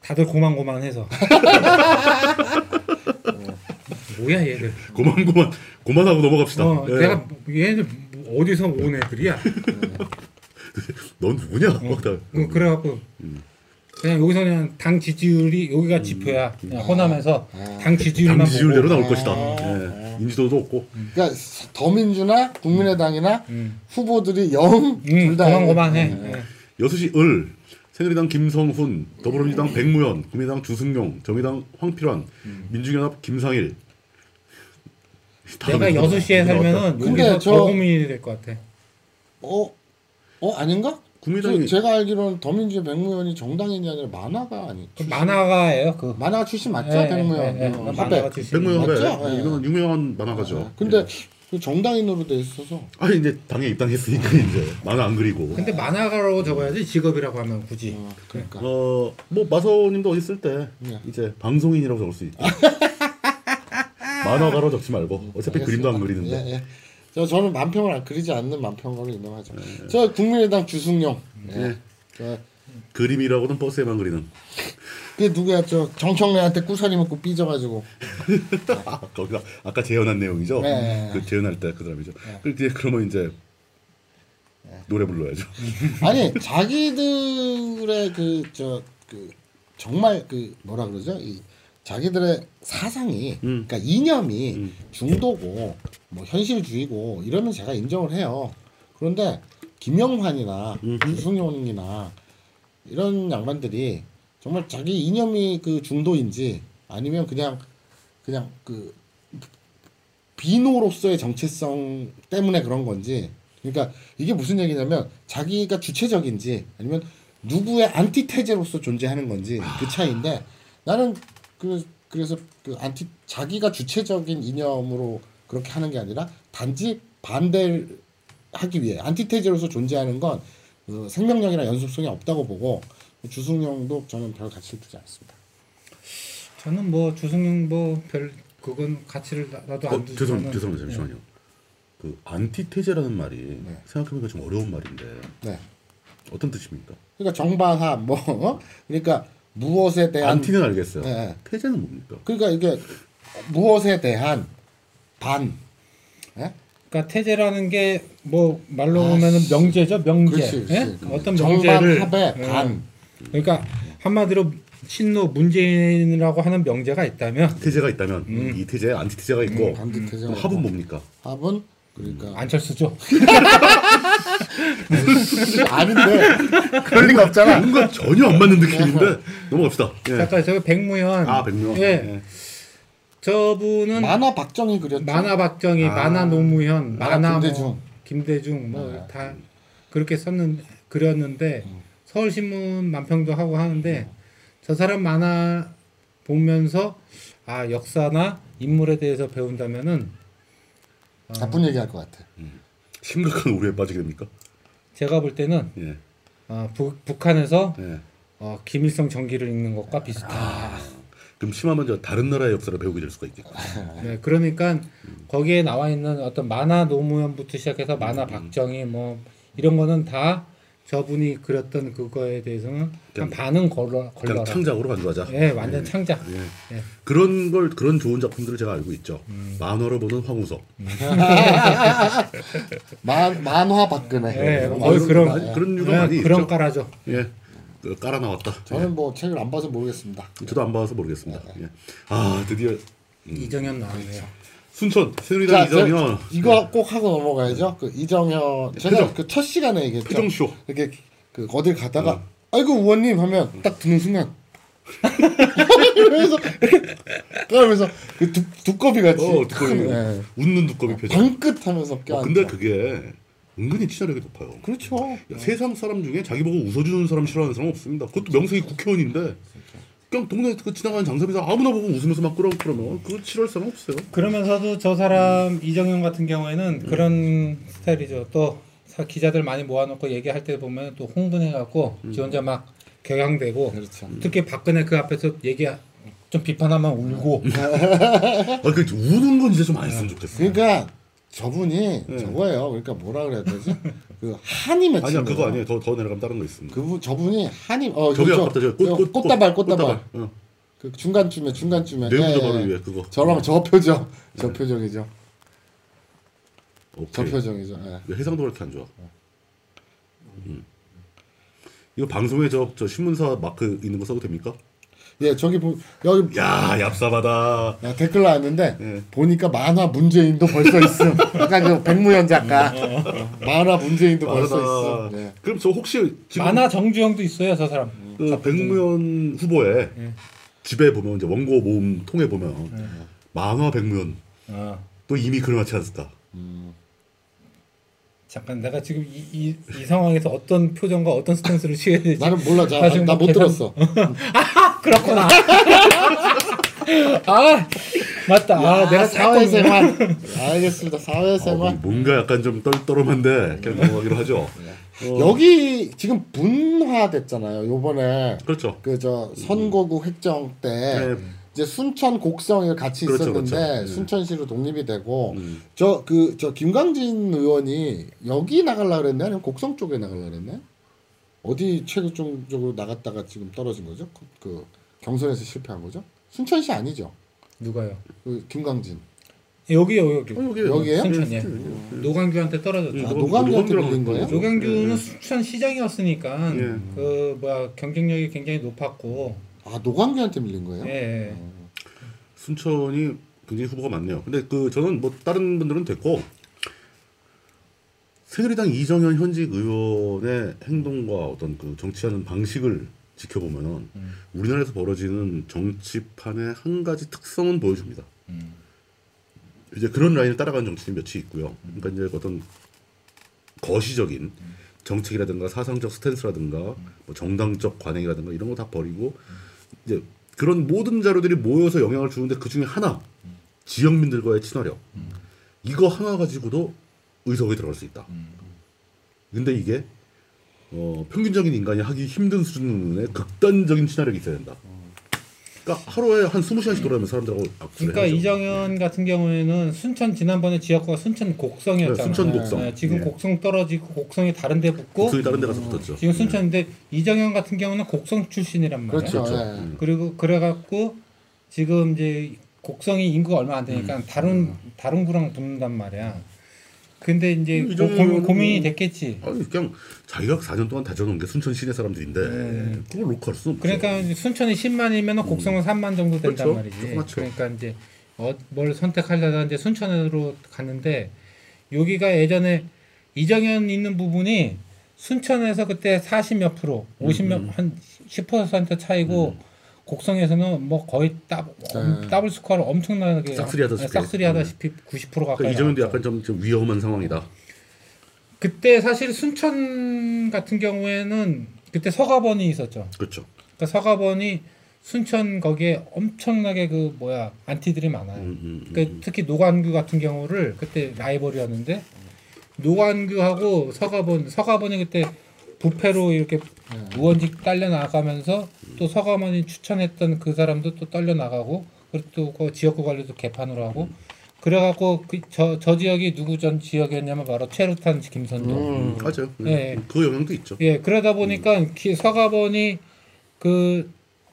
다들 고만고만해서 뭐야 얘들. 고만고만 고만하고 넘어갑시다. 어, 예. 내가 얘들 어디서 온 애들이야. 넌 누구냐? 막 다. 그- 그래갖고 그냥 여기서 그냥 당 지지율이 여기가 지표야. 그냥 호남에서 당 지지율만 당 보고 지지율대로 나올 아, 것이다. 아. 예. 인지도도 없고. 그러니까 더민주나 국민의당이나 음. 후보들이 영 음, 둘다 고만고만해. 예. 여수시 을 새누리당 김성훈, 더불어민주당 백무현, 국민의당 주승용, 정의당 황필환, 민중연합 김상일. 내가 다음에 여수 시에 나왔다. 살면은 근데 여기서 저- 더 고민이 될 것 같아. 어? 어 아닌가? 국민의당이 저, 제가 알기로는 더민주 백무현이 정당인이 아니라 만화가 아니. 그 만화가예요. 그 만화가 출신 맞죠? 예, 백무현. 예, 예. 어, 만화가. 출신. 백무현 배 맞죠? 예. 이건 유명한 만화가죠. 근데 그 정당인으로 돼 있어서 아니 이제 당에 입당했으니까 이제 만화 안 그리고. 근데 만화가라고 적어야지 직업이라고 하면 굳이. 어, 그러니까 어, 뭐 마서님도 어디 있을 때 네. 이제 방송인이라고 적을 수 있죠. 만화가로 적지 말고 어차피 그림도 안 그리는데. 저 저는 만평을 안 그리지 않는 만평가로 유명하죠. 저 국민의당 주승용. 예. 저 그림이라고는 버스에만 그리는. 그게 누구야? 저 정청래한테 꾸사리 먹고 삐져가지고. 아, 거기가 아까 재연한 내용이죠. 네. 그 재연할 때그 사람이죠. 그 이제 그러면 이제 노래 불러야죠. 아니 자기들의 그 저그 정말 그 뭐라 그러죠? 이 자기들의 사상이 음. 그러니까 이념이 중도고 뭐 현실주의고 이러면 제가 인정을 해요. 그런데 김영환이나 음. 유승용이나 이런 양반들이 정말 자기 이념이 그 중도인지 아니면 그냥 그냥 그 비노로서의 정체성 때문에 그런 건지 그러니까 이게 무슨 얘기냐면 자기가 주체적인지 아니면 누구의 안티테제로서 존재하는 건지 그 차이인데 나는 그 그래서 그 안티 자기가 주체적인 이념으로 그렇게 하는 게 아니라 단지 반대를 하기 위해 안티테제로서 존재하는 건 그 생명력이나 연속성이 없다고 보고 주승용도 저는 별 가치를 두지 않습니다. 저는 뭐 주승용 뭐 별 그건 가치를 나- 나도 어, 안 두지만은 죄송 죄송합니다 잠시만요. 그 안티테제라는 말이 생각해보니까 좀 어려운 말인데 네. 어떤 뜻입니까? 그러니까 정반하 뭐 어? 그러니까 무엇에 대한 안티는 알겠어요. 네. 태제는 뭡니까? 그러니까 이게 무엇에 대한 반 예? 그러니까 테제라는 게 뭐 말로 보면은 명제죠 명제 그렇지, 그렇지. 예? 어떤 명제를 합의 예. 반 그러니까 한마디로 신노 문재인이라고 하는 명제가 있다면 테제가 있다면 이 테제에 안티테제가 있고 음, 반대태제가 그럼 합은. 뭡니까? 합은 그러니까 안철수죠. 아닌데 그럴 리가 없잖아. 뭔가 전혀 안 맞는 느낌인데 넘어갑시다. 예. 잠깐 저 백무현 아 백명. 예. 저분은 만화 박정희 그렸죠. 만화 박정희, 아. 만화 노무현, 만화 만화 김대중. 뭐 김대중 뭐 네. 다 그렇게 썼는 그렸는데 음. 서울신문 만평도 하고 하는데 저 사람 만화 보면서 아 역사나 인물에 대해서 배운다면은 나쁜 얘기 할 것 같아. 심각한 오류에 빠지게 됩니까? 제가 볼 때는 예. 어, 북, 북한에서 예. 어, 김일성 전기를 읽는 것과 비슷해. 아. 그럼 심하면 저 다른 나라의 역사를 배우게 될 수가 있겠고. 네, 그러니까 거기에 나와 있는 어떤 만화 노무현부터 시작해서 만화 박정희 뭐 이런 거는 다 저분이 그렸던 그거에 대해서는 한 그냥- 반은 걸러 걸러라. 창작으로 가져가자. 예, 완전 창작. 예. 예. 그런 걸 그런 좋은 작품들을 제가 알고 있죠. 만화로 보는 황우석. 만 만화 박근혜. 예, 이런 그런 거. 많이- 그런 예, 유가 많이 그런 있죠. 깔아줘. 예. 그 깔아 나왔다. 저는 뭐 책을 안 봐서 모르겠습니다. 저도 안 봐서 모르겠습니다. 예. 아 드디어 이정현 나왔네요. 순천 새누리당 이정현 이거 꼭 하고 넘어가야죠. 그 이정현 제가 표정. 그첫 시간에 얘기했죠. 표정쇼. 이렇게 그 어딜 가다가 아이고 의원님 하면 딱 드는 순간 그래서 그러면서 그 두, 두꺼비 같이 어 두꺼비 큰, 예. 웃는 두꺼비 표정. 방긋하면서 어, 껴앉아. 근데 그게 은근히 치사력이 높아요. 그렇죠. 야, 세상 사람 중에 자기 보고 웃어주는 사람 싫어하는 사람 없습니다. 그것도 명색이 국회의원인데 그 냥 동네 그 지나가는 장사비사 아무나 보고 웃으면서 막 그러고 그러면 그거 싫어할 사람 없어요. 그러면서도 저 사람 이정현 같은 경우에는 그런 스타일이죠. 또 사- 기자들 많이 모아놓고 얘기할 때 보면 또 흥분해갖고 지 혼자 막 격양되고 그렇죠. 특히 박근혜 그 앞에서 얘기 좀 비판하면 울고 아, 그 우는 건 진짜 좀 안 했으면 좋겠어. 그러니까 저분이 저거예요. 그러니까 뭐라 그래야 되지? 그 한이 맺힌 아니야 그거. 아니에요. 더 더 내려가면 다른 거 있습니다. 그분 저분이 한이 어 저기? 아깝다 저 꽃, 꽃, 꽃다발 꽃다발. 어. 그 중간쯤에 중간쯤에 내부자발을 예, 위해 그거. 저랑 저 표정 저 표정이죠. 오케이. 저 표정이죠. 예. 왜 해상도가 이렇게 안 좋아? 음. 이거 방송에 저, 저 신문사 마크 있는 거 써도 됩니까? 예, 저기 보, 여기 야 얍삽하다. 야, 댓글 나왔는데 예. 보니까 만화 문재인도 벌써 있음. 약간 그 백무현 작가 만화 문재인도 벌써 알았다. 있음. 예. 그럼 저 혹시 지금 만화 정주영도 있어요 저 사람. 그 백무현 후보의 집에 보면 이제 원고 모음 통에 보면 만화 백무현 어. 또 이미 그려놨지 않습니까? 잠깐 내가 지금 이, 이, 이 상황에서 어떤 표정과 어떤 스탠스를 취해야 될지 나는 몰라. 자, 나 지금 나못 계산- 들었어. 그렇구나. 아 맞다. 아 내가 사회생활. 알겠습니다. 아, 사회생활. 뭔가 약간 좀 떨떠름한데 그냥 넘어가기로 하죠. 어, 여기 지금 분화됐잖아요. 요번에 그렇죠. 그 저 선거구 획정 때 네. 이제 순천 곡성이 같이 그렇죠, 있었는데 그렇죠. 음. 순천시로 독립이 되고 저그저 김광진 의원이 여기 나갈라 그랬네 아니면 곡성 쪽에 나갈라 그랬네 어디 최종 쪽으로 나갔다가 지금 떨어진 거죠 그, 그 경선에서 실패한 거죠 순천시 아니죠 누가요? 그 김광진 여기요 여기. 어, 여기 여기에요? 순천이요. 노광규한테 떨어졌죠. 음, 아, 노광- 노광규한테 밀린 거예요? 노광규는 순천 시장이었으니까 예. 그 뭐야 경쟁력이 굉장히 높았고 아 노광규한테 밀린 거예요? 예, 예. 순천이 굉장히 후보가 많네요. 근데 그 저는 뭐 다른 분들은 됐고 새누리당 이정현 현직 의원의 행동과 어떤 그 정치하는 방식을 지켜보면은 우리나라에서 벌어지는 정치판의 한 가지 특성은 보여줍니다. 이제 그런 라인을 따라가는 정치인이 몇이 있고요. 그러니까 이제 어떤 거시적인 정책이라든가 사상적 스탠스라든가 뭐 정당적 관행이라든가 이런 거 다 버리고 이제 그런 모든 자료들이 모여서 영향을 주는데 그 중에 하나 지역민들과의 친화력. 이거 하나 가지고도 의석에 들어갈 수 있다. 근데 이게 어, 평균적인 인간이 하기 힘든 수준의 극단적인 친화력이 있어야 된다. 그러니까 하루에 한 20시간씩 돌아다니면 사람들하고 악수를 그러니까 해야죠. 이정현 같은 경우에는 순천 지난번에 지역구가 순천 곡성이었잖아요. 네, 순천 곡성. 예, 지금 예. 곡성 떨어지고 곡성이 다른 데 붙고 곡성이 다른 데 가서 붙었죠. 지금 순천인데 이정현 같은 경우는 곡성 출신이란 말이에요. 그렇죠. 그렇죠. 예. 음. 그리고 그래 갖고 지금 이제 곡성이 인구가 얼마 안 되니까 음. 다른 다른 구랑 붙는단 말이야. 근데 이제 음, 고, 고민, 고민이 뭐- 됐겠지. 아니 그냥 자기가 4년 동안 다져놓은 게 순천 시내 사람들인데 네. 그걸 놓고 할 없죠. 그러니까 순천이 10만이면 곡성은 3만 정도 된단 그렇죠. 말이지. 조그맣죠. 그러니까 이제 어, 뭘 선택하려다 이제 순천으로 갔는데 여기가 예전에 이정현 있는 부분이 순천에서 그때 40몇 프로, 50 몇, 한10% 차이고 곡성에서는 뭐 거의 다, 네. 더블 스코어를 엄청나게 싹쓸이 하다시피. 싹쓸이 하다시피 90% 가까이 그러니까 이정현도 나왔죠. 약간 좀, 좀 위험한 상황이다. 그때 사실 순천 같은 경우에는 그때 서갑원이 있었죠. 그렇죠. 그러니까 서갑원이 순천 거기에 엄청나게 그 뭐야 안티들이 많아요. 음, 음, 음. 그러니까 특히 노관규 같은 경우를 그때 라이벌이었는데 노관규하고 서갑원 서갑원이 그때 부패로 이렇게 의원직 딸려 나가면서 또 서가번이 추천했던 그 사람도 또 떨려 나가고 그리고 또그 지역구 관리도 개판으로 하고 그래갖고 그 저 저 지역이 누구 전 지역이었냐면 바로 최루탄 김선동. 음. 맞아요. 예. 그 영향도 있죠. 예, 그러다 보니까 기- 서가번이 그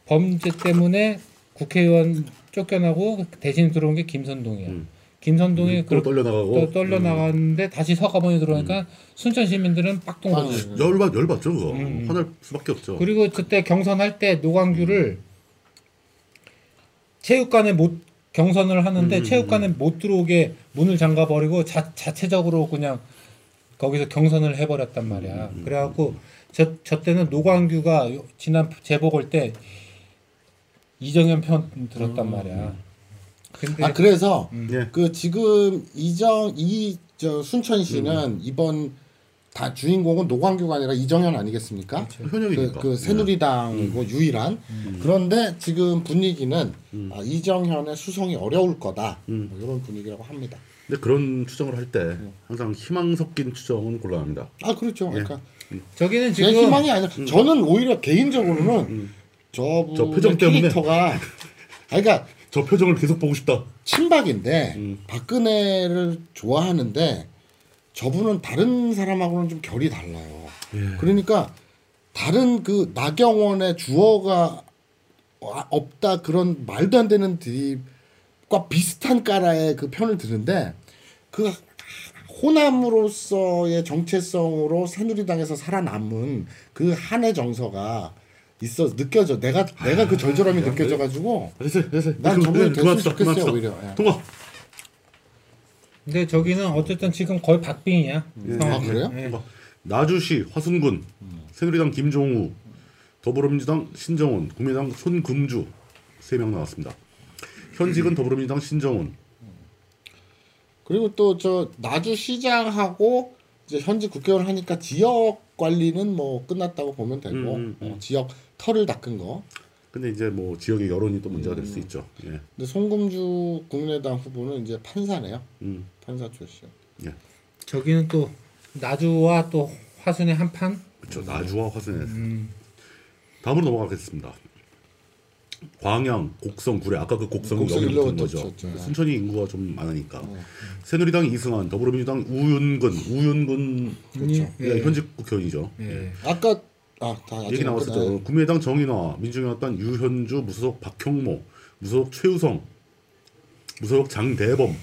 범죄 때문에 국회의원 쫓겨나고 대신 들어온 게 김선동이에요. 음. 김선동이 또그 떨려 나가고 또 떨려 나갔는데 다시 서가번이 들어오니까 순천 시민들은 빡동 아. 네. 열받 열받죠 그거. 음. 화날 수밖에 없죠. 그리고 그때 경선할 때 노광규를 체육관에 못 경선을 하는데 음, 체육관에 못 들어오게 문을 잠가 버리고 자, 자체적으로 그냥 거기서 경선을 해버렸단 말이야. 음, 그래갖고 저, 저 때는 노광규가 요- 지난 재보궐 때 이정현 편 들었단 말이야. 근데 아 그래서 예. 그 지금 이정 이 저 순천시는 이번 다 주인공은 노광규가 아니라 이정현 아니겠습니까? 현역이니까. 그, 그 새누리당이고 유일한 그런데 지금 분위기는 아, 이정현의 수성이 어려울 거다 음. 뭐 이런 분위기라고 합니다. 근데 그런 추정을 할 때 항상 희망 섞인 추정은 곤란합니다. 아 그렇죠. 그러니까 저기는 제 지금 희망이 아니라 저는 오히려 개인적으로는 저분 저 표정 때문에? 캐릭터가 아 그러니까 저 표정을 계속 보고 싶다. 친박인데 음. 박근혜를 좋아하는데 저분은 다른 사람하고는 좀 결이 달라요. 예. 그러니까 다른 그 나경원의 주어가 와- 없다 그런 말도 안 되는 드립과 비슷한 까라의 그 편을 드는데 그 호남으로서의 정체성으로 새누리당에서 살아남은 그 한의 정서가 있어 느껴져. 내가 내가 그 절절함이 느껴져 가지고 아, 됐어요, 됐어요. 난 그- 저분이 네, 됐으면 그만합시다, 좋겠어요, 그만합시다. 오히려. 예. 통과. 근데 저기는 어쨌든 지금 거의 박빙이야. 아 상황이. 그래요? 예. 통과. 나주시 화순군 새누리당 김종우 더불어민주당 신정훈 국민당 손금주 세 명 나왔습니다. 현직은 더불어민주당 신정훈 그리고 또 저 나주 시장하고 이제 현직 국회의원 하니까 지역 관리는 뭐 끝났다고 보면 되고 음, 음, 어, 지역 털을 닦은 거. 근데 이제 뭐 지역의 여론이 또 문제가 될 수 있죠. 예. 근데 송금주 국민의당 후보는 이제 판사네요. 음. 판사 출신. 예. 저기는 또 나주와 또 화순의 한판. 그렇죠. 나주와 화순에 음. 다음으로 넘어가겠습니다. 광양, 곡성, 구례 아까 그 곡성은 곡성 여기 붙은 거죠. 붙였죠. 순천이 인구가 좀 많으니까. 새누리당 이승환, 더불어민주당 우윤근, 우윤근 그렇죠. 예. 예, 현직 국회의원이죠. 예. 아까 아다 얘기 나왔었죠. 국민의당 정인화, 민중연합당 유현주, 무소속 박형모, 무소속 최우성, 무소속 장대범.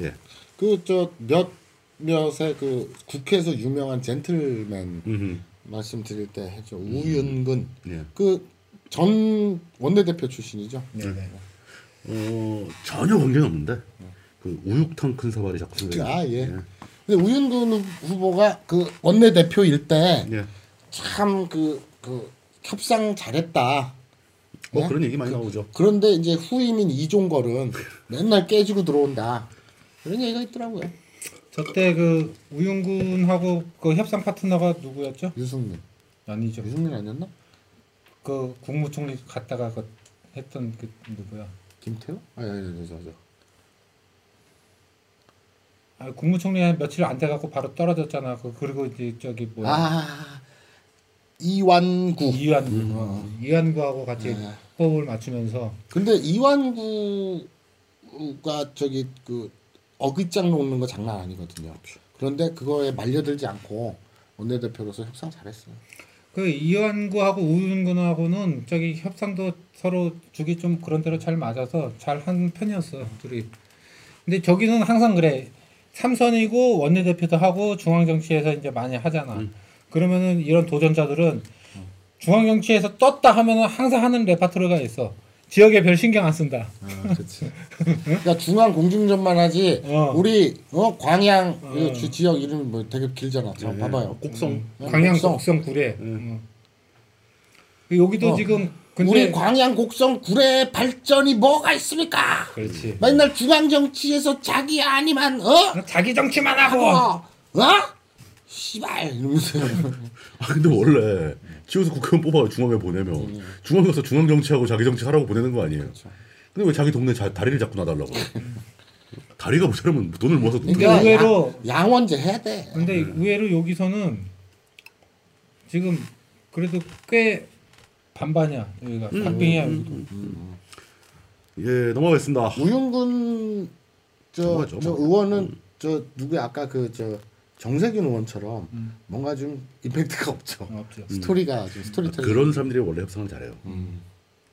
예. 그 저 몇몇의 그 국회에서 유명한 젠틀맨 음. 말씀드릴 때 했죠. 우윤근 예. 그전 원내대표 출신이죠. 네. 네. 어, 전혀 관계는 없는데 그 우육탕 큰 사발이 자꾸 생각이 아 예. 나요. 근데 우윤근 후보가 그 원내대표일 때 예. 참그 그 협상 잘했다. 뭐 네? 그런 얘기 많이 나오죠. 그런데 이제 후임인 이종걸은 맨날 깨지고 들어온다. 그런 얘기가 있더라고요. 저때 그 우윤군하고 그 협상 파트너가 누구였죠? 유승민. 아니죠. 유승민 아니었나? 그 국무총리 갔다가 그 했던 그 누구야? 김태호? 아니 아니 아니 저 저. 아, 국무총리 한 며칠 안 돼갖고 바로 떨어졌잖아. 그 그리고 이제 저기 뭐야? 아 이완구. 이완구, 음. 어, 이완구하고 같이 네. 호흡을 맞추면서 근데 이완구가 저기 그 어깃장 놓는 거 장난 아니거든요. 그런데 그거에 말려들지 않고 원내대표로서 협상 잘했어요. 그 이완구하고 우윤군하고는 저기 협상도 서로 주기 좀 그런 대로 잘 맞아서 잘 한 편이었어 둘이. 근데 저기는 항상 그래. 삼선이고 원내대표도 하고 중앙정치에서 이제 많이 하잖아. 그러면은 이런 도전자들은 중앙 정치에서 떴다 하면은 항상 하는 레파토리가 있어. 지역에 별 신경 안 쓴다. 아, 그렇지. 그러니까 중앙 공중전만 하지. 어. 우리 어 광양 어. 그 주- 지역 이름이 뭐 되게 길잖아. 저 예. 봐봐요. 곡성. 네, 광양 곡성. 곡성 구례. 음. 여기도 어. 지금 근데 우리 광양 곡성 구례 발전이 뭐가 있습니까? 그렇지. 맨날 중앙 정치에서 자기 아니만 어? 자기 정치만 하고. 어? 어? 씨발 이러면서 아 근데 원래 지역에서 국회의원 뽑아 중앙에 보내면 음. 중앙 가서 중앙 정치하고 자기 정치 하라고 보내는 거 아니에요. 그렇죠. 근데 왜 자기 동네 자, 다리를 잡고 놔달라고? 다리가 모자라면 돈을 모아서? 그러니까 의외로- 양, 양원제 해야 돼. 근데 의외로 여기서는 지금 그래도 꽤 반반이야 여기가 음, 박빙이야 여기도. 예 넘어가겠습니다. 우윤근 저, 저 뭐. 의원은 저 누구 아까 그저 정세균 의원처럼 음. 뭔가 좀 임팩트가 없죠. 어, 없죠. 스토리가 좀 스토리텔링. 그런 사람들이 원래 협상을 잘해요. 음.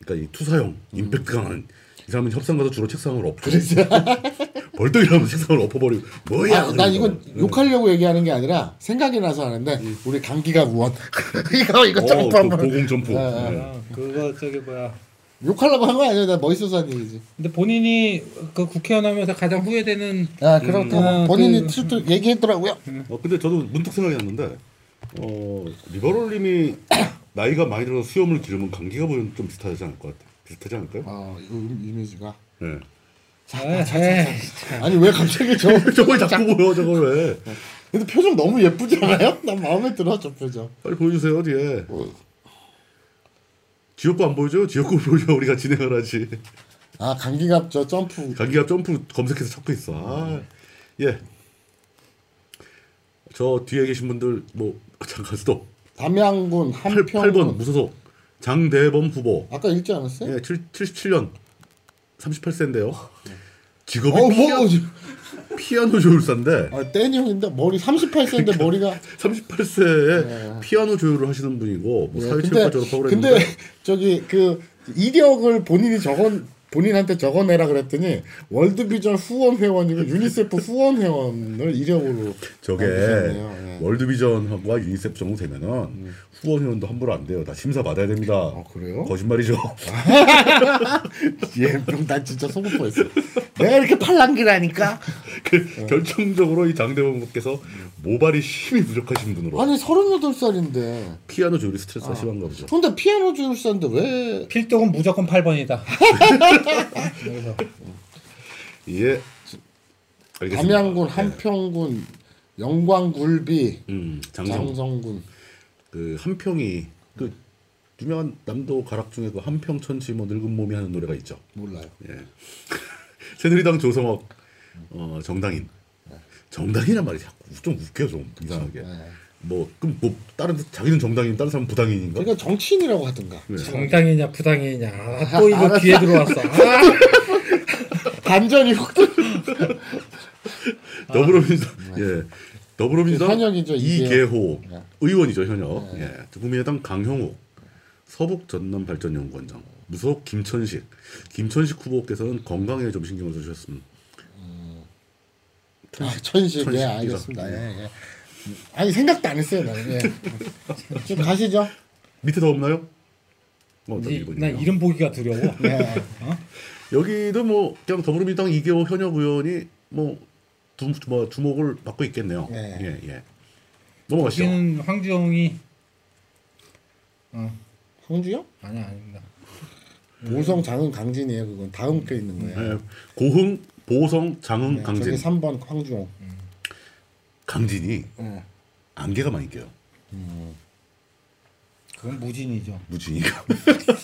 그러니까 이 투사형 임팩트 강한 이 사람은 협상 가서 주로 책상을 엎고 그렇죠. 벌떡이라면 책상을 엎어버리고 뭐야? 아, 난 이건 그러니까. 욕하려고 얘기하는 게 아니라 생각이 나서 하는데 우리 강기가 의원 이거 이거 어, 점프 그 한번 고공 점프. 네, 네. 아, 그거 저기 뭐야. 욕하려고 한 거 아니야? 나 멋있어서 한 얘기지. 근데 본인이 그 국회의원 하면서 가장 후회되는 아 그렇다고 음, 본인이 그- 실도 얘기했더라고요. 어 근데 저도 문득 생각이 났는데 어 리버럴님이 나이가 많이 들어서 수염을 기르면 감기가 보면 좀 비슷하지 않을 것 같아. 비슷하지 않을까요? 아 이거 이미지가 네. 에이, 아니 왜 갑자기 저 저걸 자꾸 보여 저걸 왜? 근데 표정 너무 예쁘지 않아요? 난 마음에 들어 저 표정. 빨리 보여주세요 뒤에. 뭐, 지역구 안 보여줘? 지역구 보여줘 우리가 진행을 하지. 아 강기갑 저 점프 가기가 점프 검색해서 찾고 있어. 아, 예. 저 뒤에 계신 분들 뭐 잠깐 스톱. 담양군 8, 한평군 8번 무소속 장대범 후보. 아까 읽지 않았어요? 예, 7, 77년 38세인데요. 직업이 어, 피아, 뭐, 피아노 조율사인데 아, 떼니 형인데 머리 38세인데 머리가 38세에 네. 피아노 조율을 하시는 분이고 뭐 예, 사회체육과 졸업하고 그랬는데 근데 저기 그 이력을 본인이 적어 본인한테 적어내라 그랬더니 월드비전 후원 회원이고 유니세프 후원 회원을 이력으로 저게. 예. 월드비전하고 유니세프 정도 되면은 후원 회원도 함부로 안 돼요. 다 심사 받아야 됩니다. 아 그래요? 거짓말이죠. 예, 그럼 난 진짜 속을 뻔했어. 내가 이렇게 팔랑귀라니까. 그 결정적으로 이 장대범 분께서 모발이 힘이 부족하신 분으로 아니 38살인데. 피아노 조율이 스트레스가 아. 심한가 보죠. 근데 피아노 조율사인데 왜? 필독은 무조건 8번이다. 그래서 예. 알겠습니다. 담양군, 네. 한평군, 영광굴비, 음, 장성 장성군. 그 한평이 그 유명한 남도 가락 중에 그 한평 천지 뭐 늙은 몸이 하는 노래가 있죠. 몰라요. 예. 새누리당 조성욱 어, 정당인. 정당이란 말이 자꾸 좀 웃겨 좀 이상하게. 네. 뭐 그럼 뭐 다른 자기는 정당인 다른 사람 부당인인가? 그러니까 정치인이라고 하든가. 네. 정당이냐 부당이냐 아, 또 이거 귀에 들어왔어. 아, 반전이 확 더불어민주당 예 더불어민주당 그 현역이죠, 이계호 네. 의원이죠 현역 예 국민의당 강형욱 서북 전남 발전 연구원장 무소속 김천식 김천식 후보께서는 건강에 좀 신경을 써주셨습니다. 아, 천식, 예, 천식이죠. 알겠습니다. 예, 예. 아니 생각도 안 했어요, 나는. 예. 좀 가시죠. 밑에 더 없나요? 어, 더 이-. 난 이름 보기가 두려워. 예. 여기도 뭐 그냥 더불어민주당 이계호 현역 의원이 뭐, 두, 뭐 주목을 받고 있겠네요. 네. 예 예. 넘어가시죠. 여기는 황주영이 어 홍주요? 아니야 아닙니다. 보성 장흥 강진이에요. 그건 다음 게 있는 거예요. 예, 고흥 보성 장흥 네, 강진 저기 3번 황주홍. 강진이 예. 안개가 많이 껴요. 그건 무진이죠. 무진이가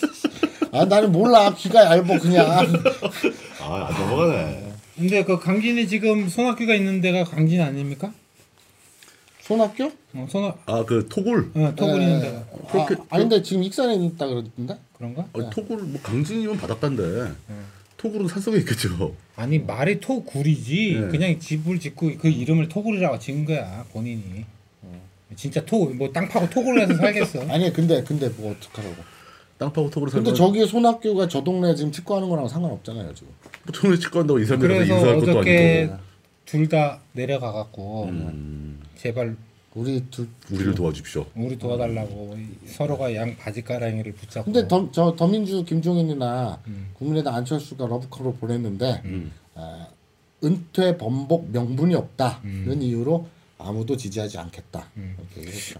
아 나는 몰라. 귀가 얇어 그냥. 아안 넘어가네. 근데 그 강진이 지금 손학규가 있는 데가 강진 아닙니까? 손학교? 어, 손학 아 그 토굴 어, 토굴 예. 있는 데가 그렇게- 아, 아닌데 지금 익산에 있다 그러던데? 그런가? 아, 토굴 뭐 강진이면 받았단데 네. 토굴은 산속에 있겠죠. 아니 말이 토굴이지 네. 그냥 집을 짓고 그 이름을 토굴이라고 지은 거야 본인이. 진짜 토 뭐 땅 파고 토굴을 해서 살겠어. 아니 근데 근데 뭐 어떡하라고. 땅 파고 근데 살면 저기 손학교가 저 동네 지금 치과하는 거랑 상관없잖아요 지금. 치과한다고 이 사람들한테 그래서 인사할 것도 아니고 둘다 내려가 갖고 음, 제발 우리 둘. 우리를 도와주십시오. 우리 도와달라고 서로가 양 바지가랑이를 붙잡고. 근데 더, 저 더민주 김종인이나 음. 국민의당 안철수가 러브콜을 보냈는데 음. 아, 은퇴 번복 명분이 없다 음. 이런 이유로 아무도 지지하지 않겠다. 음.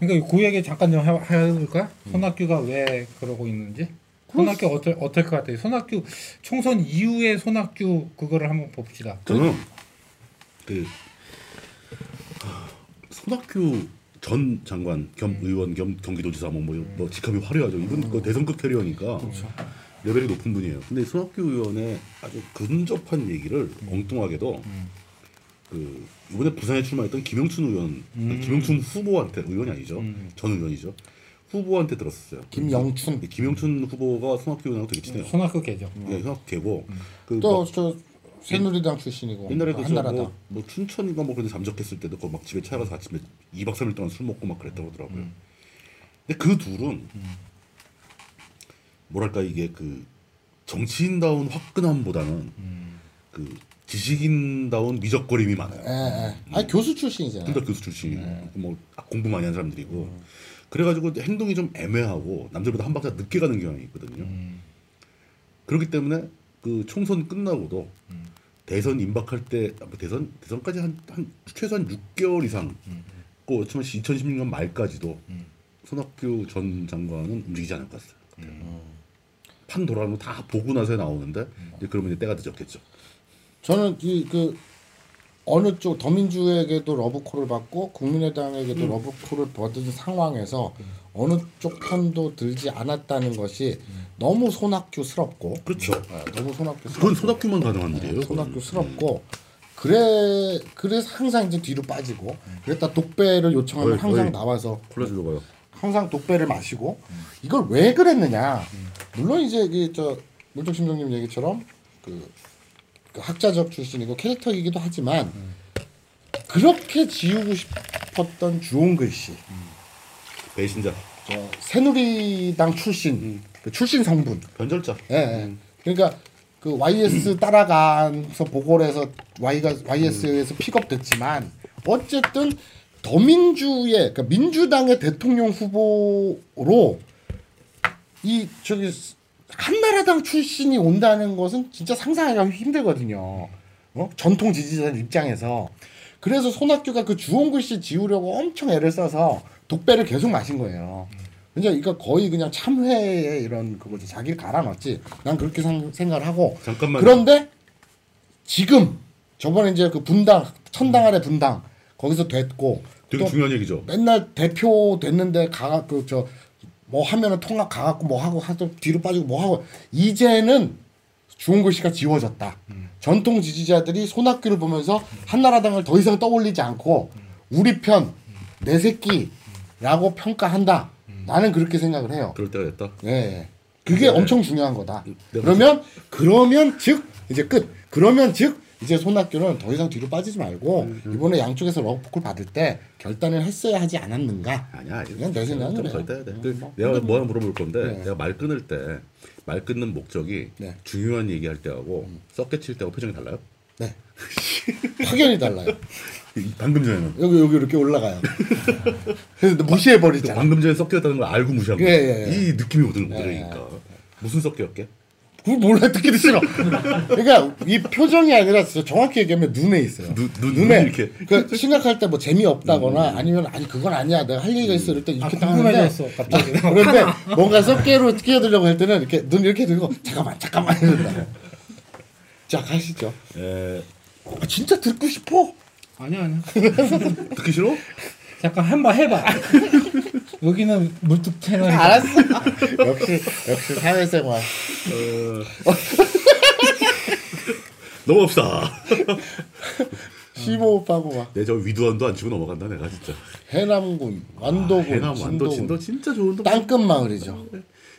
그러니까 그 얘기 잠깐 좀 해- 해볼까? 손학규가 왜 그러고 있는지. 손학규 어떨 어떨 것 같아요? 손학규 총선 이후에 손학규 그거를 한번 봅시다. 저는 그 아, 손학규 전 장관 겸 의원 겸 경기도지사 뭐, 뭐, 뭐 직함이 화려하죠. 이분 그 대선급 캐리어니까 레벨이 높은 분이에요. 근데 손학규 의원의 아주 근접한 얘기를 엉뚱하게도 그 이번에 부산에 출마했던 김영춘 의원, 김영춘 후보한테 의원이 아니죠. 음. 전 의원이죠. 후보한테 들었었어요. 김영춘 이 김영춘 후보가 손학규 의원하고 되게 친해요. 손학규 개죠. 예, 손학규 개고 그 또저 새누리당 출신이고 옛날에도 한나라당. 저뭐 뭐 춘천인가 뭐 그런 데 잠적했을 때도 그막 집에 찾아가서 아침에 2박 3일 동안 술 먹고 막 그랬다고 하더라고요. 근데 그 둘은 뭐랄까 이게 그 정치인다운 화끈함보다는 그 지식인다운 미적거림이 많아요. 예, 예. 아니 교수 출신이잖아요. 둘다 교수 출신이고 뭐 공부 많이 한 사람들이고 그래가지고 행동이 좀 애매하고 남들보다 한 박자 늦게 가는 경향이 있거든요. 그렇기 때문에 그 총선 끝나고도 대선 임박할 때 아, 뭐 대선 대선까지 한, 한 최소한 6개월 이상 꼭 그렇지만 2016년 말까지도 손학규 전 장관은 움직이지 않을 것 같아요. 판 돌아가는 거 다 보고 나서 나오는데 이제 그러면 이제 때가 늦었겠죠. 저는 이 그 어느 쪽 더민주에게도 러브콜을 받고 국민의당에게도 러브콜을 받은 상황에서 어느 쪽 편도 들지 않았다는 것이 너무 손학규스럽고 그렇죠. 예, 너무 손학규스럽고 그건 손학규만 가능한 일이에요. 그건. 손학규스럽고 그래 그래서 항상 이제 뒤로 빠지고 그랬다 독배를 요청하면 어이, 항상 어이. 나와서 콜라 줄러봐요. 항상 독배를 마시고 이걸 왜 그랬느냐 물론 이제 그저 물적심정님 얘기처럼 그, 그 학자적 출신이고 캐릭터이기도 하지만 그렇게 지우고 싶었던 주홍 글씨. 배신자, 저 새누리당 출신 그 출신 성분. 변절자. 예, 예. 그러니까 그 YS 따라가서 보고를 해서 Y가 YS에서 픽업됐지만 어쨌든 더민주의 그러니까 민주당의 대통령 후보로 이 저기 한나라당 출신이 온다는 것은 진짜 상상하기가 힘들거든요. 어? 전통 지지자들 입장에서 그래서 손학규가 그 주홍 글씨 지우려고 엄청 애를 써서 독배를 계속 마신 거예요. 그러니까 거의 그냥 참회의 이런 그거지 자기를 갈아넣었지. 난 그렇게 상- 생각을 하고. 잠깐만요. 그런데 지금 저번에 이제 그 분당 천당 아래 분당 거기서 됐고 되게 또 중요한 얘기죠. 맨날 대표 됐는데 가가 그저 뭐 하면은 통합 가갖고 뭐 하고 하도 뒤로 빠지고 뭐 하고 이제는 주홍 글씨가 지워졌다. 전통 지지자들이 손학규를 보면서 한나라당을 더 이상 떠올리지 않고 우리 편 내 새끼 라고 평가한다. 나는 그렇게 생각을 해요. 그럴 때가 됐다. 예. 그게 엄청 중요한 거다. 내가 그러면 그러면 즉 이제 끝. 그러면 즉 이제 손학규는 더 이상 뒤로 빠지지 말고 이번에 양쪽에서 러브콜 받을 때 결단을 했어야 하지 않았는가? 아니야. 이건 내 생각은 좀더. 있다 해야 돼. 음, 그 뭐, 내가 뭐 물어볼 건데 네. 내가 말 끊을 때 말 끊는 목적이 네. 음. 중요한 얘기할 때하고 썩게 칠 때하고 표정이 달라요? 네. 확연히 달라요. 이- 방금 전에는 여기 여기 이렇게 올라가요. 그래서 무시해 그 버리잖아. 방금 전에 섞였다는 걸 알고 무시한 예, 거야. 예, 예. 이 느낌이 오든 예, 오더니까 무슨 섞였게? 그걸 몰라 듣기도 싫어. 그러니까 이 표정이 아니라 진짜 정확히 얘기하면 눈에 있어요. 눈- 눈- 눈에 이렇게. 그 심각할 때 뭐 재미 없다거나 아니면 아니 그건 아니야 내가 할 얘기가 있어 이럴 때 아, 이렇게 딱 하는데 갑자기. 그런데 뭔가 썩개로 끼어들려고 할 때는 이렇게 눈 이렇게 들고 잠깐만 잠깐만 이런다. 자 가시죠. 에, 아, 진짜 듣고 싶어. 아니야 아니야. 듣기 싫어? 잠깐 한 번 해봐. 여기는 물뚝 채널이. 알았어. 역시 역시 사회생활. 어... 넘어갑시다. 15오빠고 막 내저 위두한도 안 치고 넘어간다 내가 진짜. 해남군, 완도군, 해남 완도 진도군 진도 진짜 좋은 동. 땅끝 마을이죠.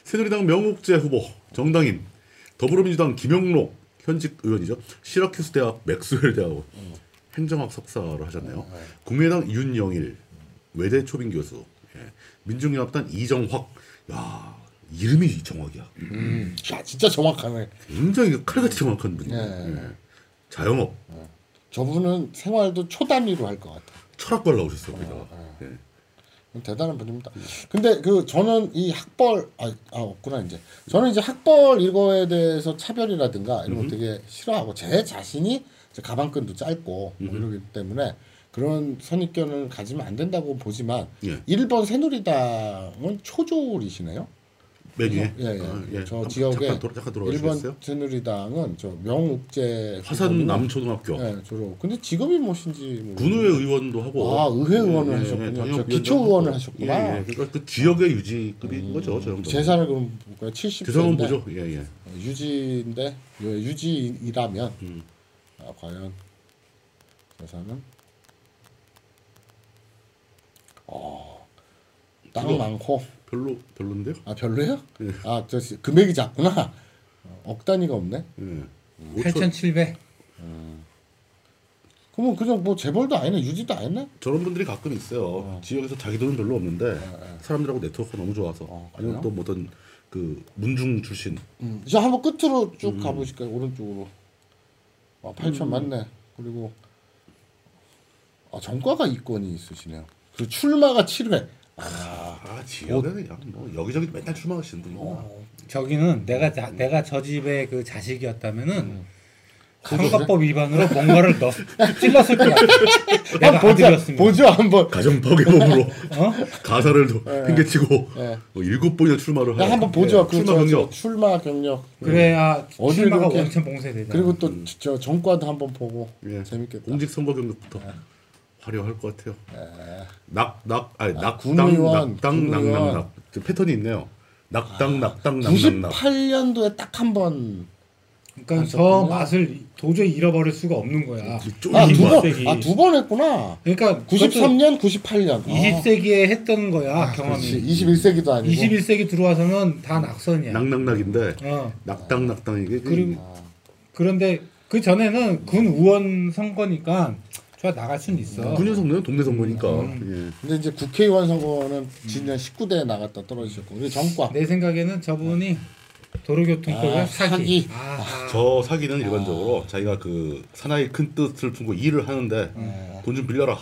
새누리당 명옥재 후보 정당인 더불어민주당 김영록 현직 의원이죠. 시라큐스 대학 맥스웰 대학원 행정학 석사를 하셨네요. 국민의당 윤영일 외대 초빙 교수, 예. 민중연합당 이정확. 야 이름이 정확이야. 음, 야 진짜 정확하네. 굉장히 칼같이 정확한 분이에요. 예. 예. 자영업 저분은 생활도 초단위로 할 것 같아. 철학과를 나오셨어요. 거기다가. 예. 대단한 분입니다. 근데 그 저는 이 학벌 아, 아 없구나 이제 저는 이제 학벌 이거에 대해서 차별이라든가 이런 거 되게 싫어하고 제 자신이 가방끈도 짧고 뭐 이러기 때문에 그런 선입견을 가지면 안 된다고 보지만 예. 1번 새누리당은 초졸이시네요. 메뉴에. 예, 예. 아, 저 한번 지역에 잠깐, 잠깐? 1번 새누리당은 저 명욱제 화산 남초등학교 예, 졸업. 근데 직업이 무엇인지. 군의회 의원도 하고 아, 의회 의원을 예, 예, 하셨군요. 저 기초 의원을. 하셨구나. 음. 예, 예. 그러니까 그 지역의 유지급인 거죠, 저 정도. 재산을 그럼 볼까요? 70세인데 재산은 보죠. 예, 예. 유지인데 예, 유지이라면 음. 아, 과연 재산은 어, 땅 그거- 많고 별로 별론데요? 아 별로예요? 예. 아저 금액이 작구나. 어, 억 단위가 없네. 예. 8,700. 그러면 그냥 뭐 재벌도 아니네 유지도 아니네. 저런 분들이 가끔 있어요. 지역에서 자기 돈은 별로 없는데 사람들하고 네트워크가 너무 좋아서 어, 아니면 또 뭐든 그 문중 출신 음. 저 한번 끝으로 쭉 음. 가보실까요? 오른쪽으로. 아 8천 맞네. 그리고 아 전과가 이권이 있으시네요. 그 출마가 7회. 아 지역에 그냥 뭐 여기저기 맨날 출마하시는 분이구나. 저기는 내가 자, 내가 저 집의 그 자식이었다면은 음. 선거법 위반으로 뭔가를 넣 찔렀을 것 같아. 내가 보자. 아들이었으면. 보죠 한번. 가정 파괴범으로 어? 가사를 도 팽개치고 예. 뭐 일곱 번이나 출마를 야, 하고 한번 보죠. 예, 그 출마 경력 출마 경력. 그래야 어딜 출마가 원천 봉쇄되잖아. 그리고 또저 전과도 한번 보고 예. 재밌겠다. 공직 선거 경력부터 화려할 것 같아요. 낙낙 아니 아, 낙당 낙당. 낙낙낙 그 패턴이 있네요. 낙당 낙당 낙낙낙 98년도에 딱 한 번. 그러니까 저. 맛을 도저히 잃어버릴 수가 없는 거야. 아, 두 번. 20세기. 아, 두번 했구나. 그러니까 93년, 98년. 20세기에 했던 거야 경험이. 그렇지. 21세기도 아니고. 21세기 들어와서는 다 낙선이야. 낙낙낙인데 어. 낙당 낙당 이게 그리고 그런데 그 전에는 군 의원 선거니까 좋아 나갈 수는 있어. 군인 선거는 동네 선거니까 음. 근데 이제 국회의원 선거는 지난 19대에 나갔다 떨어지셨고. 그리고 전과. 내 생각에는 저분이 도로교통법에 아, 사기. 사기. 아, 아. 예. 저 사기는 일반적으로 자기가 그 사나이 큰 뜻을 품고 일을 하는데 돈 좀 빌려라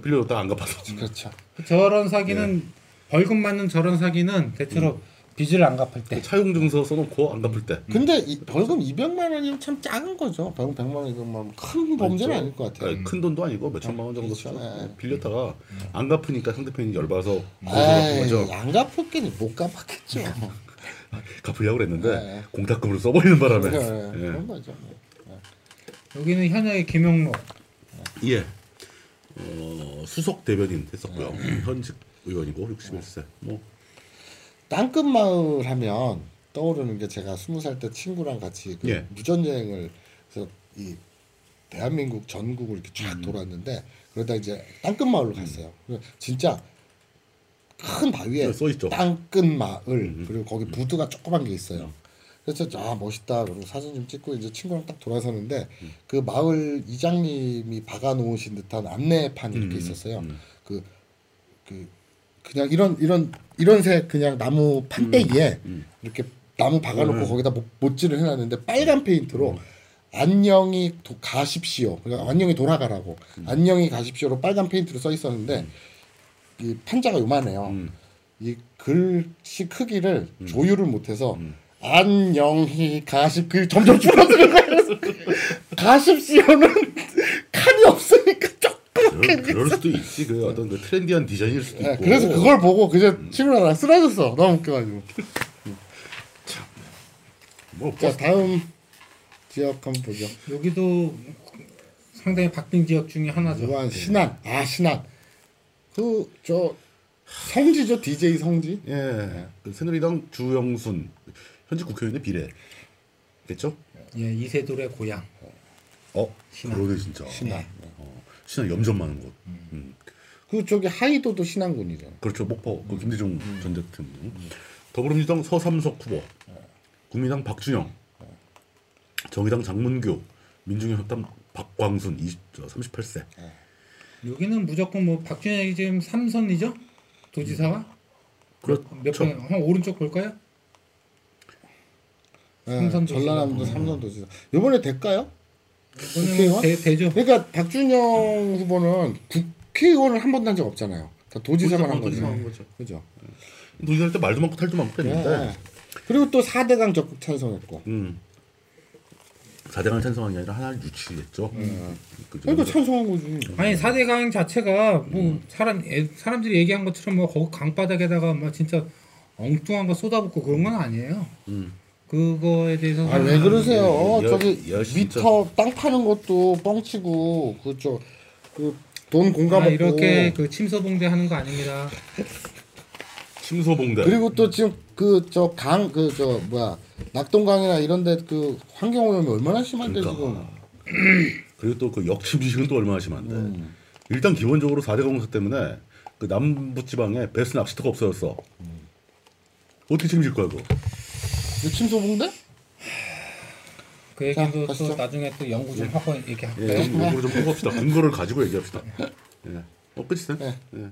빌려줬다가 안 갚아서 그렇죠. 저런 사기는 벌금 맞는 저런 사기는 대체로 빚을 안 갚을 때. 차용 증서 써놓고 안 갚을 때 근데 이 벌금 200만 원이면 참 작은 거죠. 벌금 100만 원이면 큰 범죄는 아닐 것 같아요. 아니, 큰 돈도 아니고 몇 천만 원 정도 그렇죠. 쓰죠. 예. 빌렸다가 안 갚으니까 상대편이 열받아서 에이, 갚은 거죠. 안 갚을게는 못 갚았겠죠. 갚으려고 그랬는데 예. 공탁금으로 써버리는 바람에 그래, 예. 그런 거죠. 여기는 현역의 김용록. 예. 어, 수석 대변인 했었고요. 네. 현직 의원이고 61세. 뭐 땅끝 마을 하면 떠오르는 게 제가 스무 살 때 친구랑 같이 그 예. 무전 여행을 해서 이 대한민국 전국을 이렇게 음. 쫙 돌았는데 그러다 이제 땅끝 마을로 갔어요. 그래서 진짜 큰 바위에 있죠. 음, 땅끝 마을 그리고 거기 부두가 조그만 게 있어요. 그래서 아 멋있다 그리고 사진 좀 찍고 이제 친구랑 딱 돌아서는데 음. 그 마을 이장님이 박아 놓으신 듯한 안내판이 음, 이렇게 있었어요. 그 그 그냥 이런 이런 이런 색 그냥 나무 판때기에 음, 이렇게 나무 박아놓고 거기다 못- 못질을 해놨는데 빨간 페인트로 안녕히 도, 가십시오. 그러니까 안녕히 돌아가라고. 안녕히 가십시오로 빨간 페인트로 써 있었는데 이 판자가 요만해요. 음. 이 글씨 크기를 조율을 못해서 안녕히 가십 그 점점 줄어드는 거예요. 가십시오는 그럴, 수도 있지. 그 어떤 그 트렌디한 디자인일 수도 네, 있고. 그래서 그걸 보고 그저 친구랑 나 쓰러졌어. 너무 웃겨가지고. 뭐자 다음 지역 한번 보죠. 여기도 상당히 박빙 지역 중에 하나죠. 이번 신안 아 신안 그 저 성지죠 DJ 성지 예. 그 새누리당 주영순 현직 국회의원의 비례겠죠? 예, 이세돌의 고향. 어, 신안. 그러네 진짜. 신안 어, 신안 염전 많은 곳. 음. 그 저기 하이도도 신안군이죠. 그렇죠. 목포 그 김대중 전 대통령. 더불어민주당 서삼석 후보, 국민당 박준영, 정의당 장문교, 민중의 협당 박광순 20, 38세. 여기는 무조건 뭐 박준영이 지금 삼선이죠? 도지사가? 그렇죠. 몇 번? 한 오른쪽 볼까요? 네. 전라남도 삼선 도지사. 이번에 될까요? 국회의원? 대, 되죠. 그러니까 박준영 후보는 국회의원을 한 번도 한 적 없잖아요. 다 도지사만 한 거죠. 그죠. 도지사 때 말도 많고 탈도 많고 했는데 네. 그리고 또 4대강 적극 찬성했고. 음. 4대강 찬성한 게 아니라 하나를 유치했죠. 그 그러니까. 찬성한 거지. 아니 4대 강 자체가 뭐 사람 애- 사람들이 얘기한 것처럼 뭐 거기 강바닥에다가 막 진짜 엉뚱한 거 쏟아붓고 그런 건 아니에요. 음. 그거에 대해서 아 왜 그러세요? 여- 저기 여-. 미터 땅 파는 것도 뻥치고 그저 그돈 공감 아, 이렇게 그 침소봉대 하는 거 아닙니다. 침소봉대. 그리고 또 지금 그 저 강 그 저 뭐야 낙동강이나 이런데 그 환경 오염이 얼마나 심한데 그러니까. 지금 그리고 또 그 역침지식은 또 얼마나 심한데. 음. 일단 기본적으로 4대 공사 때문에 그 남부 지방에 베스 낚시터가 없어졌어. 어떻게 책임질 거야 그거? 그 침소봉대? 그 얘기도 또 가시죠. 나중에 또 연구 좀 하고 예, 얘기할까요? 이거를 좀 해봅시다. 근거를 가지고 얘기합시다. 예. 어 끝이네. 네. 예.